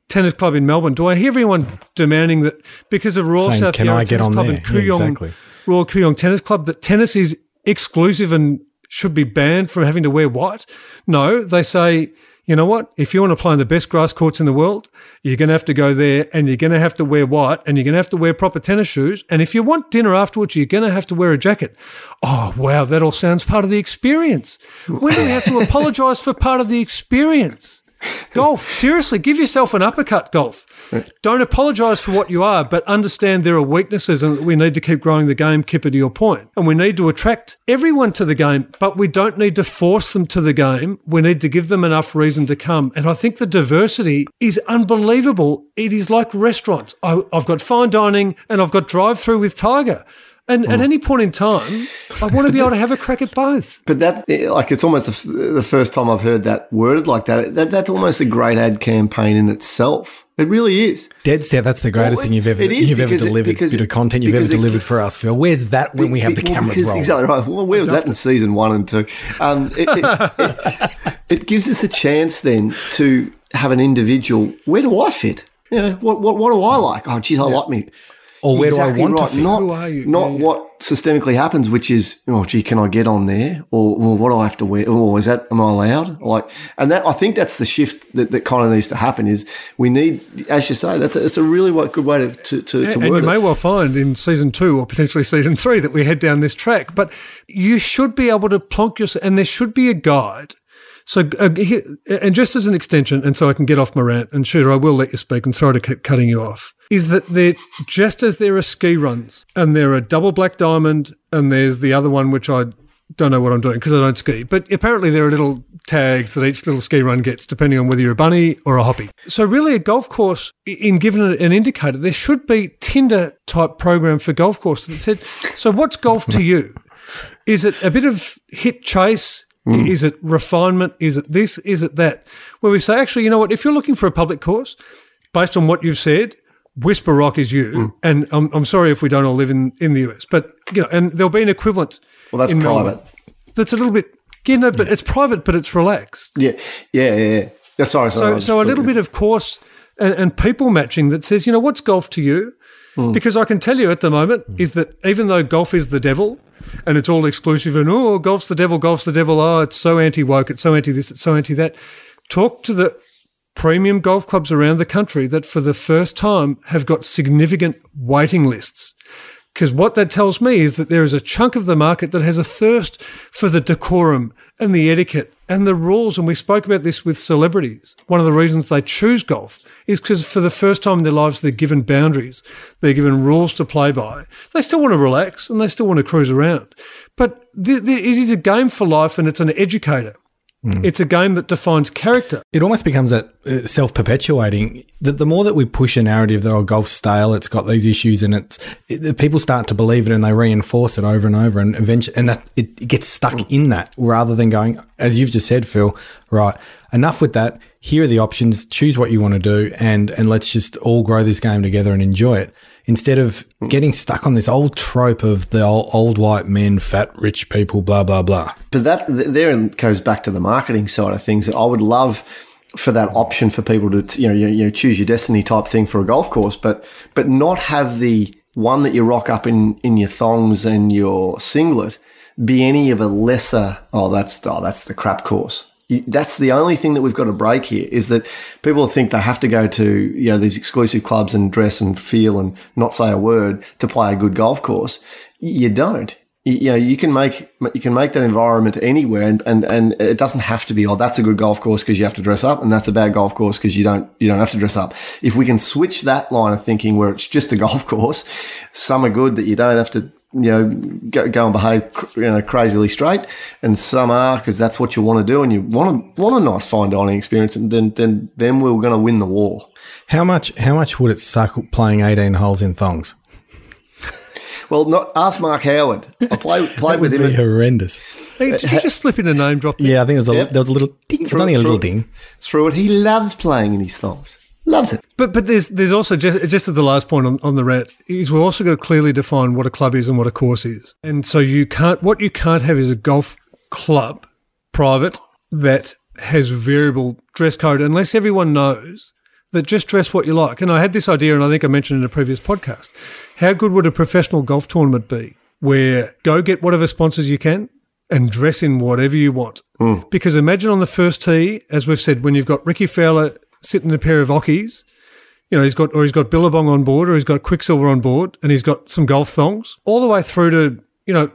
tennis club in Melbourne? Do I hear anyone demanding that because of Royal Saying, South "Can Yarra I Tennis Club there?" and Yeah, exactly. Royal Kooyong Tennis Club that tennis is exclusive and should be banned from having to wear white? No, they say, you know what? If you want to play on the best grass courts in the world, you're going to have to go there and you're going to have to wear white and you're going to have to wear proper tennis shoes. And if you want dinner afterwards, you're going to have to wear a jacket. Oh, wow. That all sounds part of the experience. When do we have to [LAUGHS] apologize for part of the experience? [LAUGHS] Golf, seriously, give yourself an uppercut, golf. Don't apologise for what you are, but understand there are weaknesses and we need to keep growing the game, Kipper, to your point. And we need to attract everyone to the game, but we don't need to force them to the game. We need to give them enough reason to come. And I think the diversity is unbelievable. It is like restaurants. I, I've got fine dining and I've got drive through with Tiger. And at any point in time, I want to be able to have a crack at both. [LAUGHS] But that, like, it's almost the, first time I've heard that worded like that. that. That's almost a great ad campaign in itself. It really is. Dead set. That's the greatest Well, thing you've ever you've ever because it- delivered. bit of content you've ever because it- delivered for us, Phil. Where's that when we have the Well, cameras because- rolling? Exactly right. Well, where was that in season one and two? Um, it, it, it, [LAUGHS] it gives us a chance then to have an individual. Where do I fit? You know, what, what, what do I like? Oh, geez, I like me. Or where exactly do I want right. to fit? Not, Who are you? not Yeah, what systemically happens, which is, oh, gee, can I get on there? Or, what do I have to wear? Oh, is that, am I allowed? Like, and that, I think that's the shift that, that kind of needs to happen is we need, as you say, that's a, it's a really good way to, to, to, to and you may well find in season two or potentially season three that we head down this track. But you should be able to plonk yourself, and there should be a guide. So, uh, here- and just as an extension, and so I can get off my rant, and shooter, I will let you speak, and sorry to keep cutting you off, is that there, just as there are ski runs, and there are double black diamond, and there's the other one which I don't know what I'm doing because I don't ski, but apparently there are little tags that each little ski run gets depending on whether you're a bunny or a hoppy. So really a golf course, in given it an indicator, there should be Tinder type program for golf courses that said, so what's golf to you? Is it a bit of hit chase? Mm. Is it refinement? Is it this? Is it that? Where we say, actually, you know what? If you're looking for a public course, based on what you've said, Whisper Rock is you. Mm. And I'm, I'm sorry if we don't all live in, in the US, but you know, and there'll be an equivalent. Well, that's in private. Melbourne. That's a little bit, yeah, no, but it's private, but it's relaxed. Yeah, yeah, yeah. yeah. Yeah, sorry, sorry. So, so a little bit of course and, and people matching that says, you know, what's golf to you? Hmm. Because I can tell you at the moment hmm. is that even though golf is the devil and it's all exclusive and oh, golf's the devil, golf's the devil, oh, it's so anti woke, it's so anti this, it's so anti that. Talk to the premium golf clubs around the country that for the first time have got significant waiting lists. Because what that tells me is that there is a chunk of the market that has a thirst for the decorum and the etiquette and the rules. And we spoke about this with celebrities. One of the reasons they choose golf is because for the first time in their lives, they're given boundaries, they're given rules to play by. They still want to relax and they still want to cruise around. But th- th- it is a game for life and it's an educator. It's a game that defines character. it almost becomes that uh, self-perpetuating that the more that we push a narrative that oh golf's stale it's got these issues and it's it, the people start to believe it and they reinforce it over and over and eventually and that it, it gets stuck in that rather than going as you've just said Phil right enough with that here are the options choose what you want to do and and let's just all grow this game together and enjoy it instead of hmm. getting stuck on this old trope of the old, old white men fat rich people blah blah blah But that there goes back to the marketing side of things. I would love for that option for people to you know you, you know, choose your destiny type thing for a golf course, but but not have the one that you rock up in in your thongs and your singlet be any of a lesser. Oh, that's oh, that's the crap course. That's the only thing that we've got to break here is that people think they have to go to you know these exclusive clubs and dress and feel and not say a word to play a good golf course. You don't. you, you know, you can make you can make that environment anywhere, and, and, and it doesn't have to be. Oh, that's a good golf course because you have to dress up, and that's a bad golf course because you don't you don't have to dress up. If we can switch that line of thinking where it's just a golf [LAUGHS] course, some are good that you don't have to you know, go, go and behave, you know, crazily straight, and some are because that's what you want to do, and you want to want a nice fine dining experience, and then then then we're going to win the war. How much? How much would it suck playing eighteen holes in thongs? Well, not ask Mark Howard. I play [LAUGHS] played with It'd him. be horrendous. Hey, did you just slip in a name drop? there? Yeah, I think there's a Yep. there was a little ding. It's Through- only a little through- ding. Through it, he loves playing in his thongs. Loves it. But but there's there's also just just at the last point on, on the rant is we're also going to clearly define what a club is and what a course is, and so you can't what you can't have is a golf club private that has variable dress code unless everyone knows that just dress what you like. And I had this idea, and I think I mentioned in a previous podcast. How good would a professional golf tournament be where go get whatever sponsors you can and dress in whatever you want? Hmm. Because imagine on the first tee, as we've said, when you've got Rickie Fowler sitting in a pair of Ockies, you know, he's got, or he's got Billabong on board, or he's got Quiksilver on board, and he's got some golf thongs, all the way through to, you know,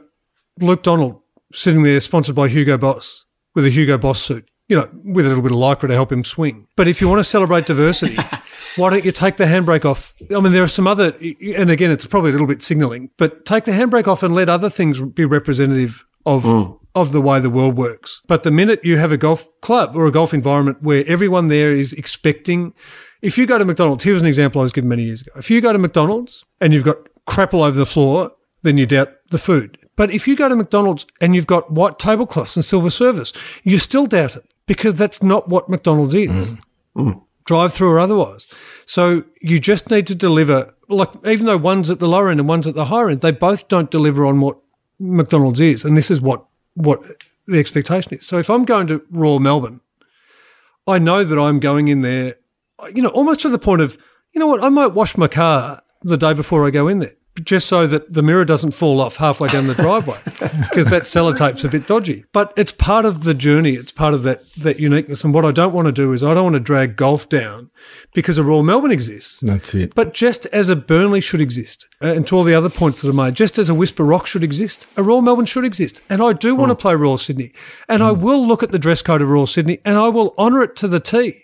Luke Donald sitting there, sponsored by Hugo Boss with a Hugo Boss suit, you know, with a little bit of lycra to help him swing. But if you want to celebrate diversity, [LAUGHS] why don't you take the handbrake off? I mean, there are some other, and again, it's probably a little bit signalling, but take the handbrake off and let other things be representative of. Mm. Of the way the world works. But the minute you have a golf club or a golf environment where everyone there is expecting, if you go to McDonald's, here was an example I was given many years ago. If you go to McDonald's and you've got crap all over the floor, then you doubt the food. But if you go to McDonald's and you've got white tablecloths and silver service, you still doubt it because that's not what McDonald's is, mm. mm. drive through or otherwise. So you just need to deliver, like, even though one's at the lower end and one's at the higher end, they both don't deliver on what McDonald's is. And this is what, what the expectation is. So if I'm going to Royal Melbourne, I know that I'm going in there, you know, almost to the point of, you know what, I might wash my car the day before I go in there, just so that the mirror doesn't fall off halfway down the driveway, [LAUGHS] because that sellotape's a bit dodgy. But it's part of the journey. It's part of that that uniqueness. And what I don't want to do is I don't want to drag golf down because a Royal Melbourne exists. That's it. But just as a Burnley should exist, uh, and to all the other points that are made, just as a Whisper Rock should exist, a Royal Melbourne should exist. And I do want to play Royal Sydney. And I will look at the dress code of Royal Sydney and I will honour it to the T.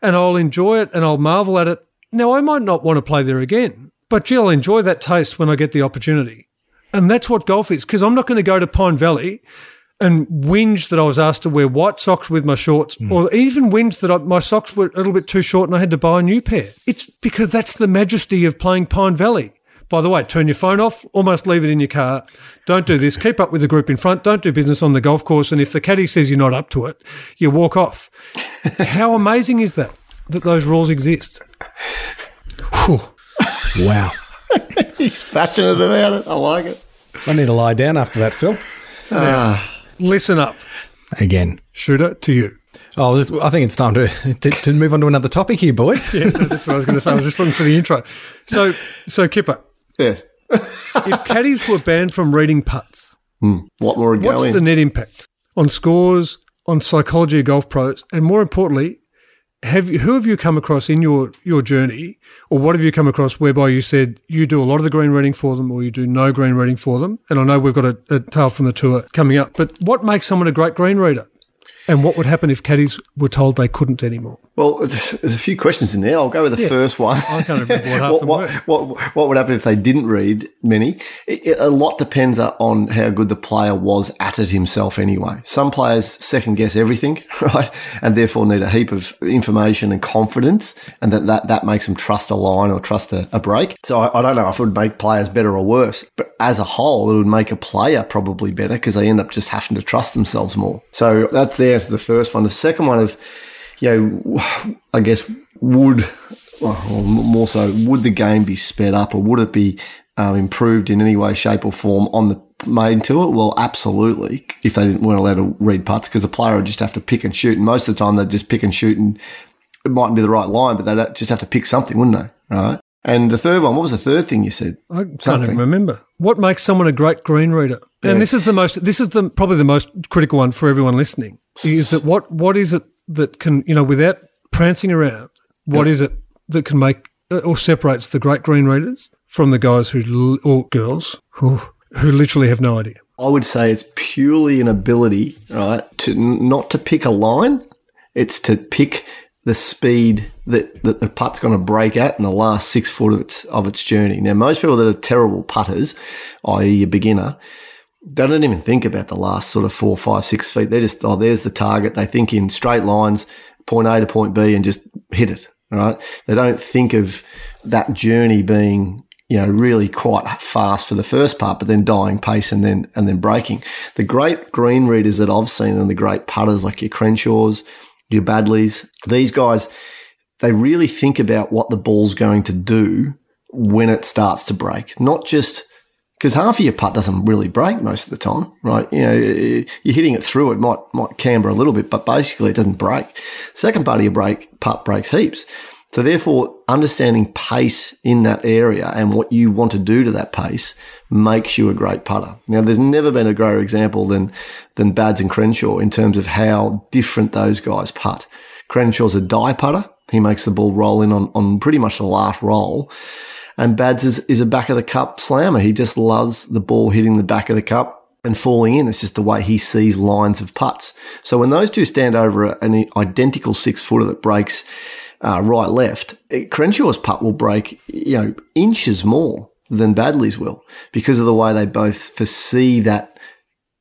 And I'll enjoy it and I'll marvel at it. Now, I might not want to play there again, but gee, I'll enjoy that taste when I get the opportunity. And that's what golf is, because I'm not going to go to Pine Valley and whinge that I was asked to wear white socks with my shorts, hmm. or even whinge that I, my socks were a little bit too short and I had to buy a new pair. It's because that's the majesty of playing Pine Valley. By the way, turn your phone off, almost leave it in your car. Don't do this. Keep up with the group in front. Don't do business on the golf course. And if the caddy says you're not up to it, you walk off. [LAUGHS] How amazing is that, that those rules exist? Whew. Wow. [LAUGHS] He's passionate about it. I like it. I need to lie down after that, Phil. Ah. Listen up, Again. shooter, to you. Oh, this, I think it's time to, to to move on to another topic here, boys. [LAUGHS] Yeah, that's what I was going to say. I was just looking for the intro. So, so Kipper, Yes. [LAUGHS] if caddies were banned from reading putts, What more what's in? the net impact on scores, on psychology of golf pros, and more importantly, have you, who have you come across in your your journey, or what have you come across whereby you said you do a lot of the green reading for them, or you do no green reading for them? And I know we've got a, a tale from the tour coming up, but what makes someone a great green reader? And what would happen if caddies were told they couldn't anymore? Well, [LAUGHS] there's a few questions in there. I'll go with the first one. I can't remember what [LAUGHS] what, what, what, what would happen if they didn't read many? It, it- a lot depends on how good the player was at it himself anyway. Some players second guess everything, [LAUGHS] right? And therefore need a heap of information and confidence, and that, that, that makes them trust a line or trust a, a break. So I, I don't know if it would make players better or worse, but as a whole, it would make a player probably better because they end up just having to trust themselves more. So that's the answer to the first one. The second one of you know, I guess would, or more so, would the game be sped up or would it be um, improved in any way, shape, or form on the main tour? Well, absolutely. If they didn't weren't allowed to read putts, because the player would just have to pick and shoot, and most of the time they'd just pick and shoot, and it mightn't be the right line, but they'd just have to pick something, wouldn't they? Right. And the third one, what was the third thing you said? I can't Something. even remember. What makes someone a great green reader? Yeah. And this is the most. This is the probably the most critical one for everyone listening. Is that what? What is it that can you know without prancing around? What is it that can make uh, or separates the great green readers from the guys who or girls who who literally have no idea? I would say it's purely an ability, right, to not to pick a line. It's to pick the speed that, that the putt's going to break at in the last six foot of its of its journey. Now, most people that are terrible putters, i.e., a beginner, they don't even think about the last sort of four, five, six feet. They're just, oh, there's the target. They think in straight lines, point A to point B, and just hit it. Right? They don't think of that journey being you know, really quite fast for the first part, but then dying pace and then and then breaking. The great green readers that I've seen and the great putters like your Crenshaws, your Baddeleys, these guys, they really think about what the ball's going to do when it starts to break, not just because half of your putt doesn't really break most of the time, right? You know, you're hitting it through, it might might camber a little bit, but basically it doesn't break. Second part of your break putt breaks heaps. So therefore, understanding pace in that area and what you want to do to that pace makes you a great putter. Now, there's never been a greater example than than Bads and Crenshaw in terms of how different those guys putt. Crenshaw's a die putter. He makes the ball roll in on, on pretty much the last roll. And Bads is, is a back of the cup slammer. He just loves the ball hitting the back of the cup and falling in. It's just the way he sees lines of putts. So when those two stand over an identical six footer that breaks uh, right left, Crenshaw's putt will break, you know, inches more than Baddeley's will because of the way they both foresee that,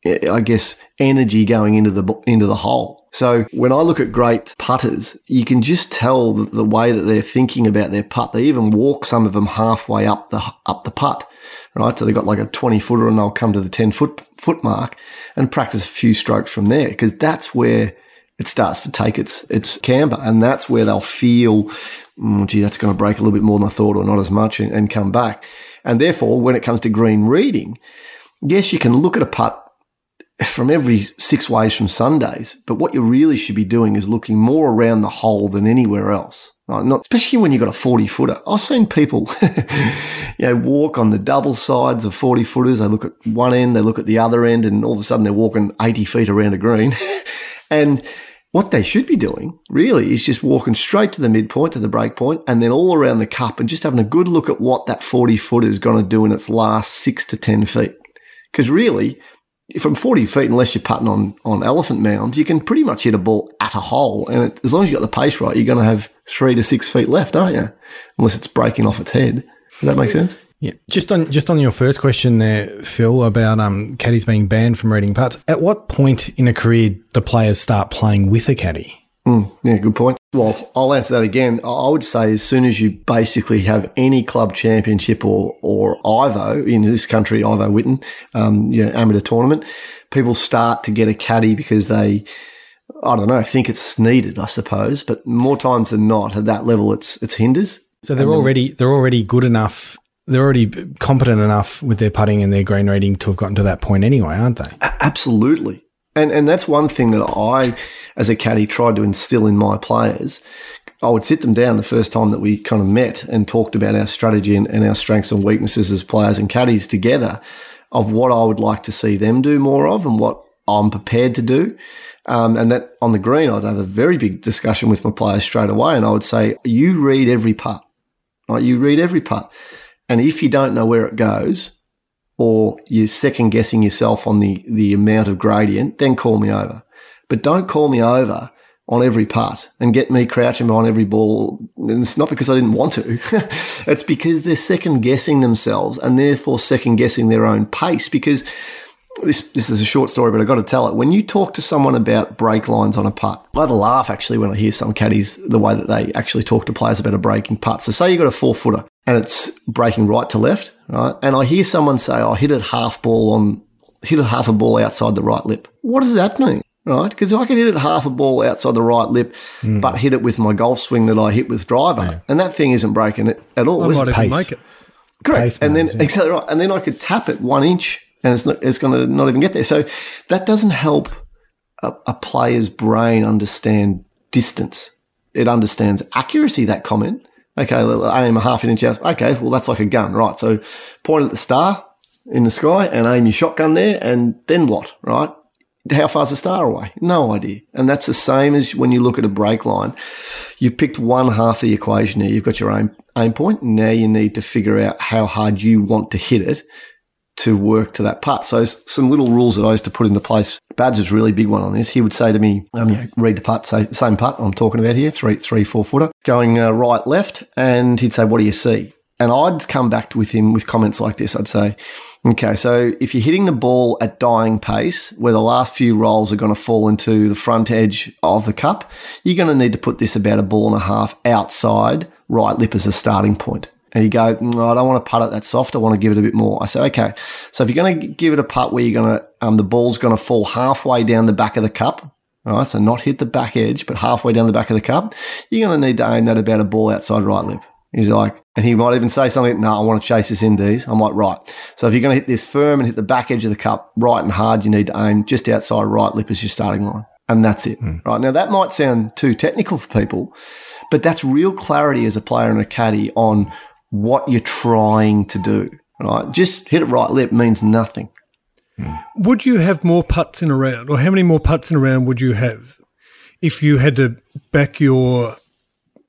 I guess, energy going into the into the hole. So when I look at great putters, you can just tell the, way that they're thinking about their putt. They even walk some of them halfway up the up the putt, right? So they've got like a twenty footer, and they'll come to the ten foot foot mark and practice a few strokes from there because that's where it starts to take its its camber, and that's where they'll feel, mm, gee, that's going to break a little bit more than I thought, or not as much, and, and come back. And therefore, when it comes to green reading, yes, you can look at a putt from every six ways from Sundays, but what you really should be doing is looking more around the hole than anywhere else. Right? Not especially when you've got a forty footer. I've seen people, [LAUGHS] you know, walk on the double sides of forty footers. They look at one end, they look at the other end, and all of a sudden they're walking eighty feet around a green, [LAUGHS] and what they should be doing really is just walking straight to the midpoint, to the break point, and then all around the cup and just having a good look at what that 40 footer is going to do in its last six to 10 feet. Because really, from 40 feet, unless you're putting on, on elephant mounds, you can pretty much hit a ball at a hole. And it, as long as you've got the pace right, you're going to have three to six feet left, aren't you? Unless it's breaking off its head. Does that make sense? Yeah, just on just on your first question there, Phil, about um, caddies being banned from reading putts. At what point in a career do players start playing with a caddy? Mm, yeah, good point. Well, I'll answer that again. I would say as soon as you basically have any club championship or or Ivo in this country, Ivo Whitton, um, you know, amateur tournament, people start to get a caddy because they. I don't know. think it's needed, I suppose, but more times than not, at that level, it's it's hinders. So they're already they're already good enough they're already competent enough with their putting and their green reading to have gotten to that point anyway, aren't they? Absolutely. And and that's one thing that I, as a caddy, tried to instill in my players. I would sit them down the first time that we kind of met and talked about our strategy and, and our strengths and weaknesses as players and caddies together of what I would like to see them do more of and what I'm prepared to do. Um, and that on the green, I'd have a very big discussion with my players straight away. And I would say, you read every putt, right? You read every putt. And if you don't know where it goes, or you're second guessing yourself on the, the amount of gradient, then call me over. But don't call me over on every putt and get me crouching behind every ball. And it's not because I didn't want to. [LAUGHS] it's because they're second guessing themselves and therefore second guessing their own pace because this this is a short story, but I've got to tell it. When you talk to someone about break lines on a putt, I have a laugh actually when I hear some caddies the way that they actually talk to players about a breaking putt. So say you've got a four footer and it's breaking right to left, right? And I hear someone say, I oh, hit it half ball on hit it half a ball outside the right lip. What does that mean? Right? Because I can hit it half a ball outside the right lip, mm. but hit it with my golf swing that I hit with driver. Yeah. And that thing isn't breaking it at all. I might even make it. Correct. Pace and then yeah. exactly right. And then I could tap it one inch and it's not, it's going to not even get there. So that doesn't help a, a player's brain understand distance. It understands accuracy. That comment. Okay, aim a half inch out. Okay, well that's like a gun, right? So point at the star in the sky and aim your shotgun there, and then what, right? How far's the star away? No idea. And that's the same as when you look at a break line. You've picked one half of the equation here. You've got your aim, aim point. Now you need to figure out how hard you want to hit it to work to that putt. So some little rules that I used to put into place. Bads was really big one on this. He would say to me, um, you know, read the putt, say same putt I'm talking about here, three, three, four footer, going uh, right, left, and he'd say, "What do you see?" And I'd come back with him with comments like this. I'd say, Okay, so if you're hitting the ball at dying pace, where the last few rolls are going to fall into the front edge of the cup, you're going to need to put this about a ball and a half outside right lip as a starting point. And you go, no, I don't want to putt it that soft. I want to give it a bit more. I said, okay. So if you're going to give it a putt where you're going to, um, the ball's going to fall halfway down the back of the cup, all right, so not hit the back edge, but halfway down the back of the cup, you're going to need to aim that about a ball outside right lip. He's like, and he might even say something, no, I want to chase this in, D's. I'm like, right. So if you're going to hit this firm and hit the back edge of the cup right and hard, you need to aim just outside right lip as your starting line. And that's it. Mm. Right. Now, that might sound too technical for people, but that's real clarity as a player and a caddy on what you're trying to do. Right. Just hit it right lip means nothing. Mm. Would you have more putts in a round, or how many more putts in a round would you have if you had to back your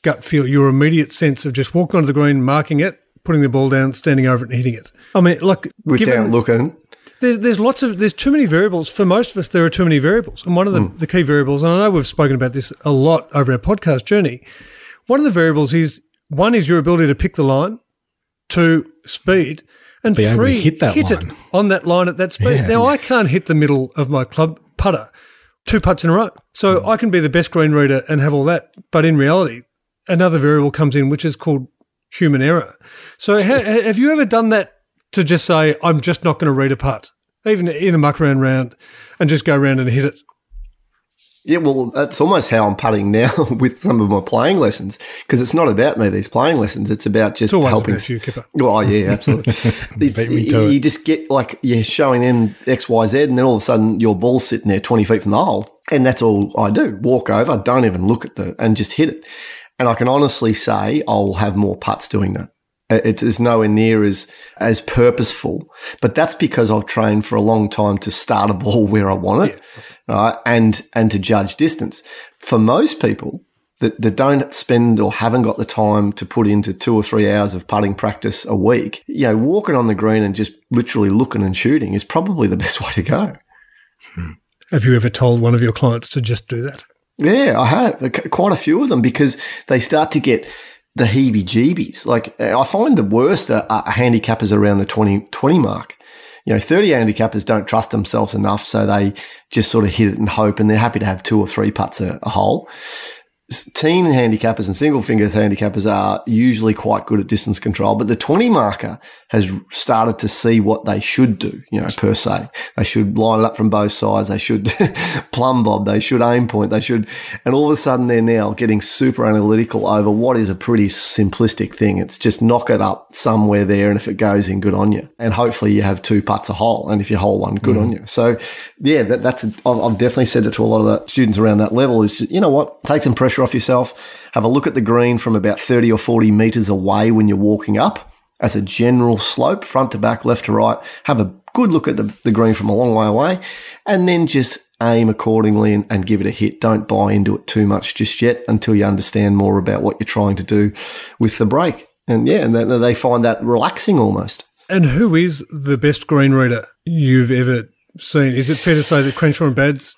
gut feel, your immediate sense of just walking onto the green, marking it, putting the ball down, standing over it, and hitting it. I mean, look, without given, looking. There's there's lots of there's too many variables for most of us. There are too many variables, and one of the, mm. the key variables, and I know we've spoken about this a lot over our podcast journey. One of the variables is one is your ability to pick the line, two speed, and Be three hit, that hit line. it on that line at that speed. Yeah. Now I can't hit the middle of my club putter two putts in a row, so mm. I can be the best green reader and have all that, but in reality, another variable comes in, which is called human error. So, [LAUGHS] ha- have you ever done that to just say, I'm just not going to read a putt, even in a muck round round, and just go around and hit it? Yeah, well, that's almost how I'm putting now [LAUGHS] with some of my playing lessons because it's not about me, these playing lessons. It's about just it's helping. you, Kipper. Oh, yeah, [LAUGHS] absolutely. you, you just get like, you're showing them X, Y, Z, and then all of a sudden your ball's sitting there 20 feet from the hole. And that's all I do. Walk over, don't even look at the, and just hit it. And I can honestly say I'll have more putts doing that. It is nowhere near as as purposeful, but that's because I've trained for a long time to start a ball [LAUGHS] where I want it, yeah. Right? And and to judge distance. For most people that, that don't spend or haven't got the time to put into two or three hours of putting practice a week, you know, walking on the green and just literally looking and shooting is probably the [LAUGHS] best way to go. Hmm. Have you ever told one of your clients to just do that? Yeah, I have quite a few of them because they start to get the heebie jeebies. Like I find the worst are, are handicappers around the 20, 20 mark. You know, 30 handicappers don't trust themselves enough, so they just sort of hit it and hope, and they're happy to have two or three putts a, a hole teen handicappers and single fingers handicappers are usually quite good at distance control, but the 20 marker has started to see what they should do, you know, per se. They should line it up from both sides. They should [LAUGHS] plumb bob. They should aim point. They should, and all of a sudden they're now getting super analytical over what is a pretty simplistic thing. It's just knock it up somewhere there. And if it goes in, good on you. And hopefully you have two putts a hole. And if you hole one, good mm. on you. So yeah, that, that's, a, I've definitely said it to a lot of the students around that level is, you know what, take some pressure off yourself. Have a look at the green from about 30 or 40 meters away when you're walking up as a general slope, front to back, left to right. Have a good look at the, the green from a long way away and then just aim accordingly and, and, give it a hit. Don't buy into it too much just yet until you understand more about what you're trying to do with the break. And yeah, and they find that relaxing almost. And who is the best green reader you've ever seen? Is it fair to say that Crenshaw and Bads,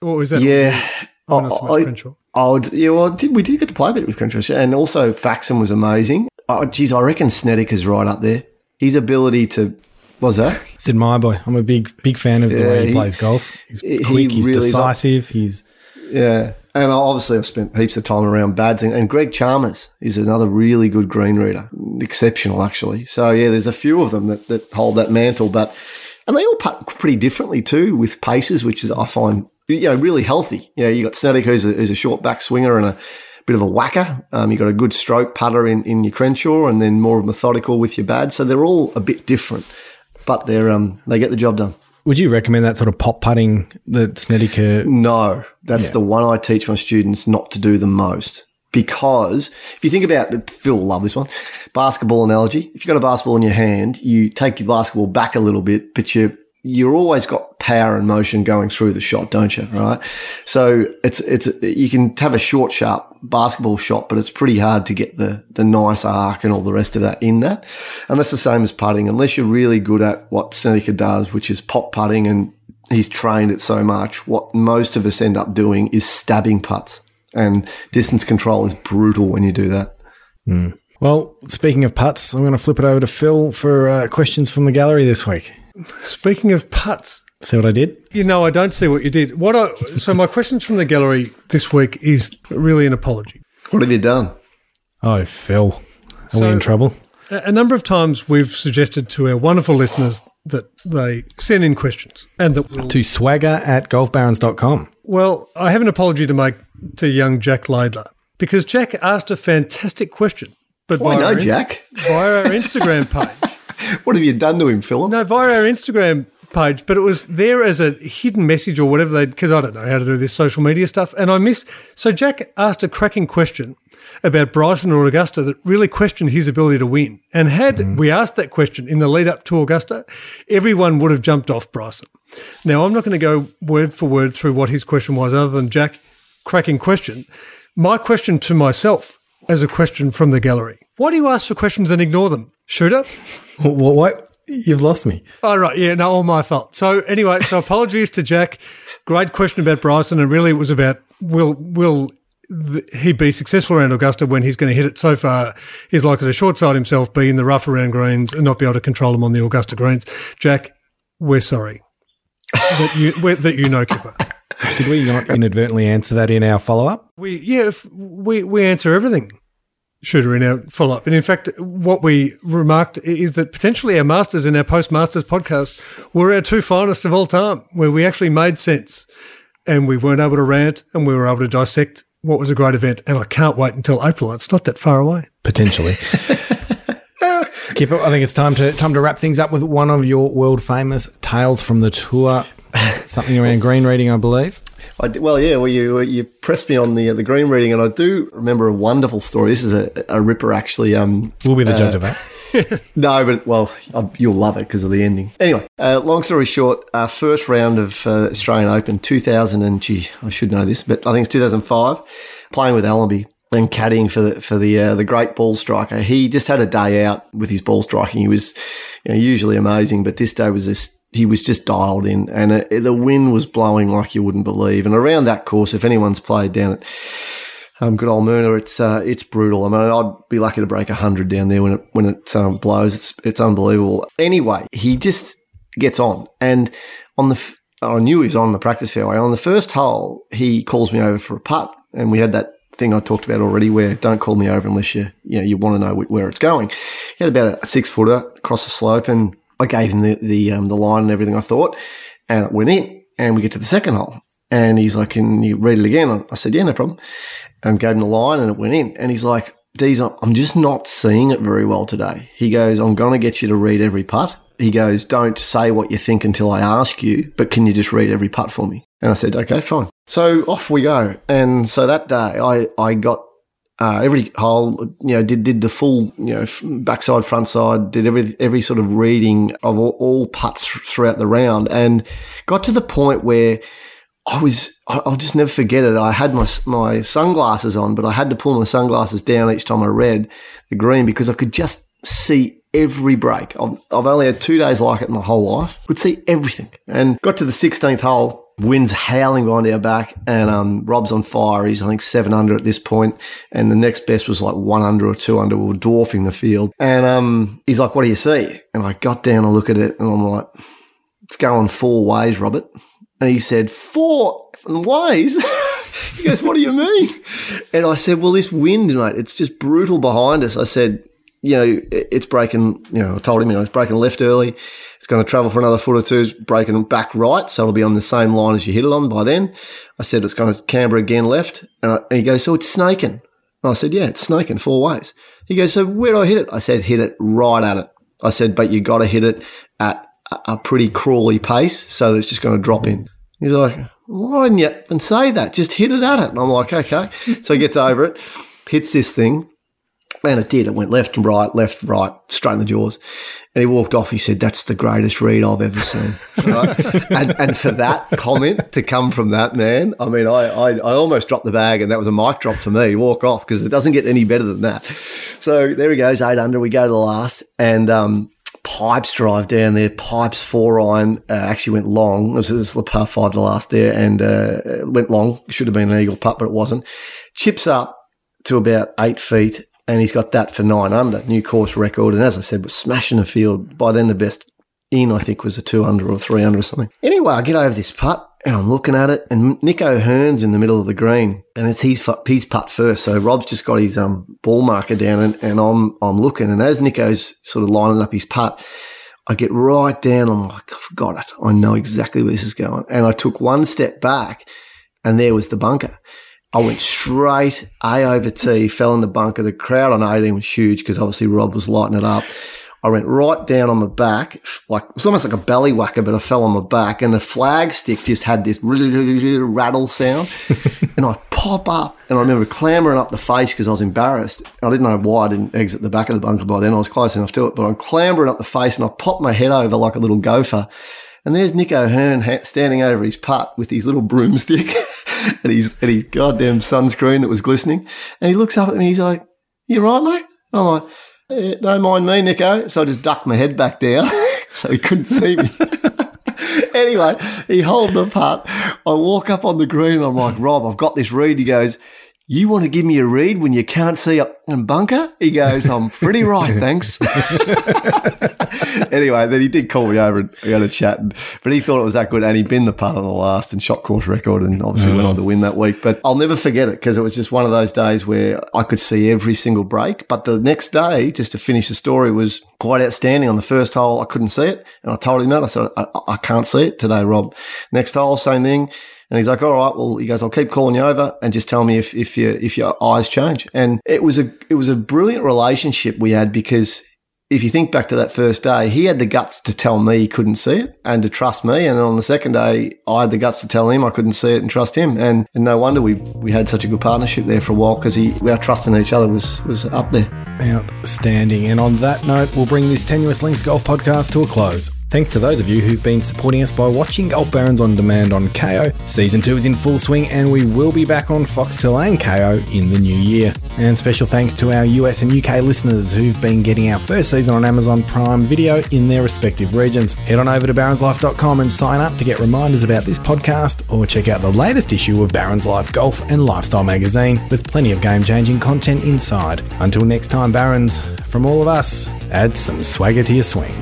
or is that? Yeah, I, I, I, would. Yeah, well, did, we did get to play a bit with Crenshaw, and also Faxon was amazing. Oh, geez, I reckon is right up there. His ability to was that? [LAUGHS] Sid my boy. I'm a big big fan of the yeah, way he, he, plays golf. He's quick. He's really decisive. He's yeah. And obviously, I've spent heaps of time around Bads, and, and Greg Chalmers is another really good green reader, exceptional actually. So yeah, there's a few of them that, that hold that mantle, but and they all putt pretty differently too with paces, which is I find you know really healthy. You know, you got Snedeker who's a, who's a short back swinger and a bit of a whacker. Um, you've got a good stroke putter in, in your Crenshaw and then more of methodical with your bad. So they're all a bit different, but they're um, they get the job done. Would you recommend that sort of pop putting that Snedeker? No, that's yeah. the one I teach my students not to do the most. Because if you think about Phil will love this one, basketball analogy. If you've got a basketball in your hand, you take your basketball back a little bit, but you you're always got power and motion going through the shot, don't you? Right. So it's it's you can have a short, sharp basketball shot, but it's pretty hard to get the the nice arc and all the rest of that in that. And that's the same as putting, unless you're really good at what Snedeker does, which is pop putting, and he's trained it so much. What most of us end up doing is stabbing putts, and distance control is brutal when you do that. Well, speaking of putts, I'm going to flip it over to Phil for uh, questions from the gallery this week. Speaking of putts, See what I did? you know, I don't see what you did. What I, so my questions from the gallery this week is really an apology. What have you done? Oh, Phil. Are So- we in trouble? A a number of times we've suggested to our wonderful listeners that they send in questions and that we'll To swagger at golfbarons.com. Well, I have an apology to make to young Jack Laidler because Jack asked a fantastic question, but oh, I know, our Inst- Jack. via our Instagram page. [LAUGHS] [LAUGHS] What have you done to him, Philip? No, via our Instagram page, but it was there as a hidden message or whatever they because I don't know how to do this social media stuff, and I missed. So Jack asked a cracking question about Bryson or Augusta that really questioned his ability to win. And had mm-hmm. we asked that question in the lead up to Augusta, everyone would have jumped off Bryson. Now I'm not going to go word for word through what his question was, other than Jack cracking question. My question to myself as a question from the gallery: Why do you ask for questions and ignore them, shooter? What? what? You've lost me. Oh, right. Yeah, no, all my fault. So, anyway, so apologies to Jack. Great question about Bryson, and really it was about will will he be successful around Augusta when he's going to hit it so far? He's likely to short side himself, be in the rough around greens, and not be able to control them on the Augusta greens. Jack, we're sorry [LAUGHS] that you that you know Kipper. Did we not inadvertently answer that in our follow up? We yeah, we we answer everything. Shooter in our follow up. And in fact, what we remarked is that potentially our Masters and our Post Masters podcast were our two finest of all time, where we actually made sense and we weren't able to rant and we were able to dissect what was a great event. And I can't wait until April. It's not that far away. Potentially. [LAUGHS] Kipper, I think it's time to time to wrap things up with one of your world famous tales from the tour. [LAUGHS] Something around green reading, I believe. I d well, yeah. Well, you you pressed me on the the green reading, and I do remember a wonderful story. This is a, a ripper, actually. Um, We'll be the judge of that. [LAUGHS] no, but well, um, you'll love it because of the ending. Anyway, uh, long story short, uh, first round of uh, Australian Open, 2000 and gee, I should know this, but I think it's 2005. Playing with Allenby and caddying for the for the uh, the great ball striker. He just had a day out with his ball striking. He was you know, usually amazing, but this day was just he was just dialed in, and it, the wind was blowing like you wouldn't believe. And around that course, if anyone's played down at um, good old Moonah, it's uh, it's brutal. I mean, I'd be lucky to break hundred down there when it when it um, blows. It's it's unbelievable. Anyway, he just gets on, and on the f- I knew he was on the practice fairway. On the first hole, he calls me over for a putt, and we had that thing I talked about already, where don't call me over unless you you know you want to know where it's going. He had about a six footer across the slope, and I gave him the the um, the line and everything. I thought, and it went in, and we get to the second hole. And he's like, Can you read it again? I said, Yeah, no problem and gave him the line and it went in. And he's like, Deez, I'm just not seeing it very well today. He goes, I'm to get you to read every putt. He goes, don't say what you think until I ask you, but can you just read every putt for me? And I said, okay, fine. So off we go. And so that day I, I got uh, every hole, you know, did did the full, you know, backside, front side, did every every sort of reading of all, all putts throughout the round, and got to the point where I was, I'll just never forget it. I had my my sunglasses on, but I had to pull my sunglasses down each time I read the green because I could just see every break. I've, I've only had two days like it in my whole life. Could see everything, and got to the 16th hole. Wind's howling behind our back, and um, Rob's on fire. He's I think seven under at this point, and the next best was like one under or two under. We were dwarfing the field, and um, he's like, "What do you see?" And I got down and look at it, and I'm like, "It's going four ways, Robert." And he said, Four ways? [LAUGHS] he goes, What do you mean? And I said, Well, this wind, mate, it's just brutal behind us. I said, You know, it's breaking, you know, I told him, you know, it's breaking left early. It's going to travel for another foot or two, breaking back right. So it'll be on the same line as you hit it on by then. I said, It's going to camber again left. And, I, and he goes, So it's snaking. And I said, Yeah, it's snaking four ways. He goes, So where do I hit it? I said, Hit it right at it. I said, But you got to hit it at a- pretty crawly pace. So it's just going to drop in. He's like, why didn't you say that? Just hit it at it. And I'm like, okay. So he gets over it, hits this thing, And it did. It went left and right, left, right, straight in the jaws. And he walked off. He said, That's the greatest read I've ever seen. [LAUGHS] Right? and, and for that comment to come from that man, I mean, I, I, I almost dropped the bag and that was a mic drop for me. Walk off because it doesn't get any better than that. So there he goes, eight under. We go to the last. And um, Pipes drive down there. Pipes four iron uh, actually went long. It was, it was the par five, the last there, and uh, went long. Should have been an eagle putt, but it wasn't. Chips up to about eight feet and he's got that for nine under, new course record. And as I said, was smashing the field. By then, the best in, I think, was a two under or three under or something. Anyway, I get over this putt and I'm looking at it, and Nick O'Hern's in the middle of the green, and it's his his putt first. So Rob's just got his um, ball marker down, and, and I'm I'm looking, and as Nico's sort of lining up his putt. I get right down. I'm like, I forgot it. I know exactly where this is going. And I took one step back, and there was the bunker. I went straight A over T, fell in the bunker. The crowd on 18 was huge because obviously Rob was lighting it up. I went right down on my back, like it was almost like a belly whacker, but I fell on my back, and the flag stick just had this rattle sound, [LAUGHS] and I pop up, and I remember clambering up the face because I was embarrassed. I didn't know why I didn't exit the back of the bunker by then. I was close enough to it, but I'm clambering up the face, and I popped my head over like a little gopher, and there's Nick O'Hern standing over his putt with his little broomstick. [LAUGHS] and he's and his goddamn sunscreen that was glistening. And he looks up at me. He's like, "You right, mate?" I'm like, eh, "Don't mind me, Nico." So I just ducked my head back down [LAUGHS] so he couldn't see me. [LAUGHS] anyway, he holds the putt. I walk up on the green. I'm like, Rob, I've got this read. He goes, you want to give me a read when you can't see a bunker? He goes, I'm pretty right, thanks. [LAUGHS] anyway, then he did call me over and we had a chat, and, but he thought it was that good, and he binned the putt on the last and shot course record, and obviously oh. went on to win that week. But I'll never forget it because it was just one of those days where I could see every single break. But the next day, just to finish the story, was quite outstanding. On the first hole, I couldn't see it, and I told him that. I said, I, I can't see it today, Rob. Next hole, same thing. And he's like, all right, well, he goes, I'll keep calling you over and just tell me if, if your, if your eyes change. And it was a, it was a brilliant relationship we had because if you think back to that first day, he had the guts to tell me he couldn't see it and to trust me. And then on the second day, I had the guts to tell him I couldn't see it and trust him. And, and no wonder we, we had such a good partnership there for a while because he our trust in each other was, was up there. Outstanding. And on that note, we'll bring this Tenuous Links Golf podcast to a close. Thanks to those of you who've been supporting us by watching Golf Barons on demand on Kayo. Season 2 is in full swing and we will be back on Foxtel and Kayo in the new year. And special thanks to our US and UK listeners who've been getting our first season on Amazon Prime Video in their respective regions. Head on over to baronslife.com and sign up to get reminders about this podcast or check out the latest issue of Barons Life Golf and Lifestyle magazine with plenty of game-changing content inside. Until next time, Barons, from all of us, add some swagger to your swing.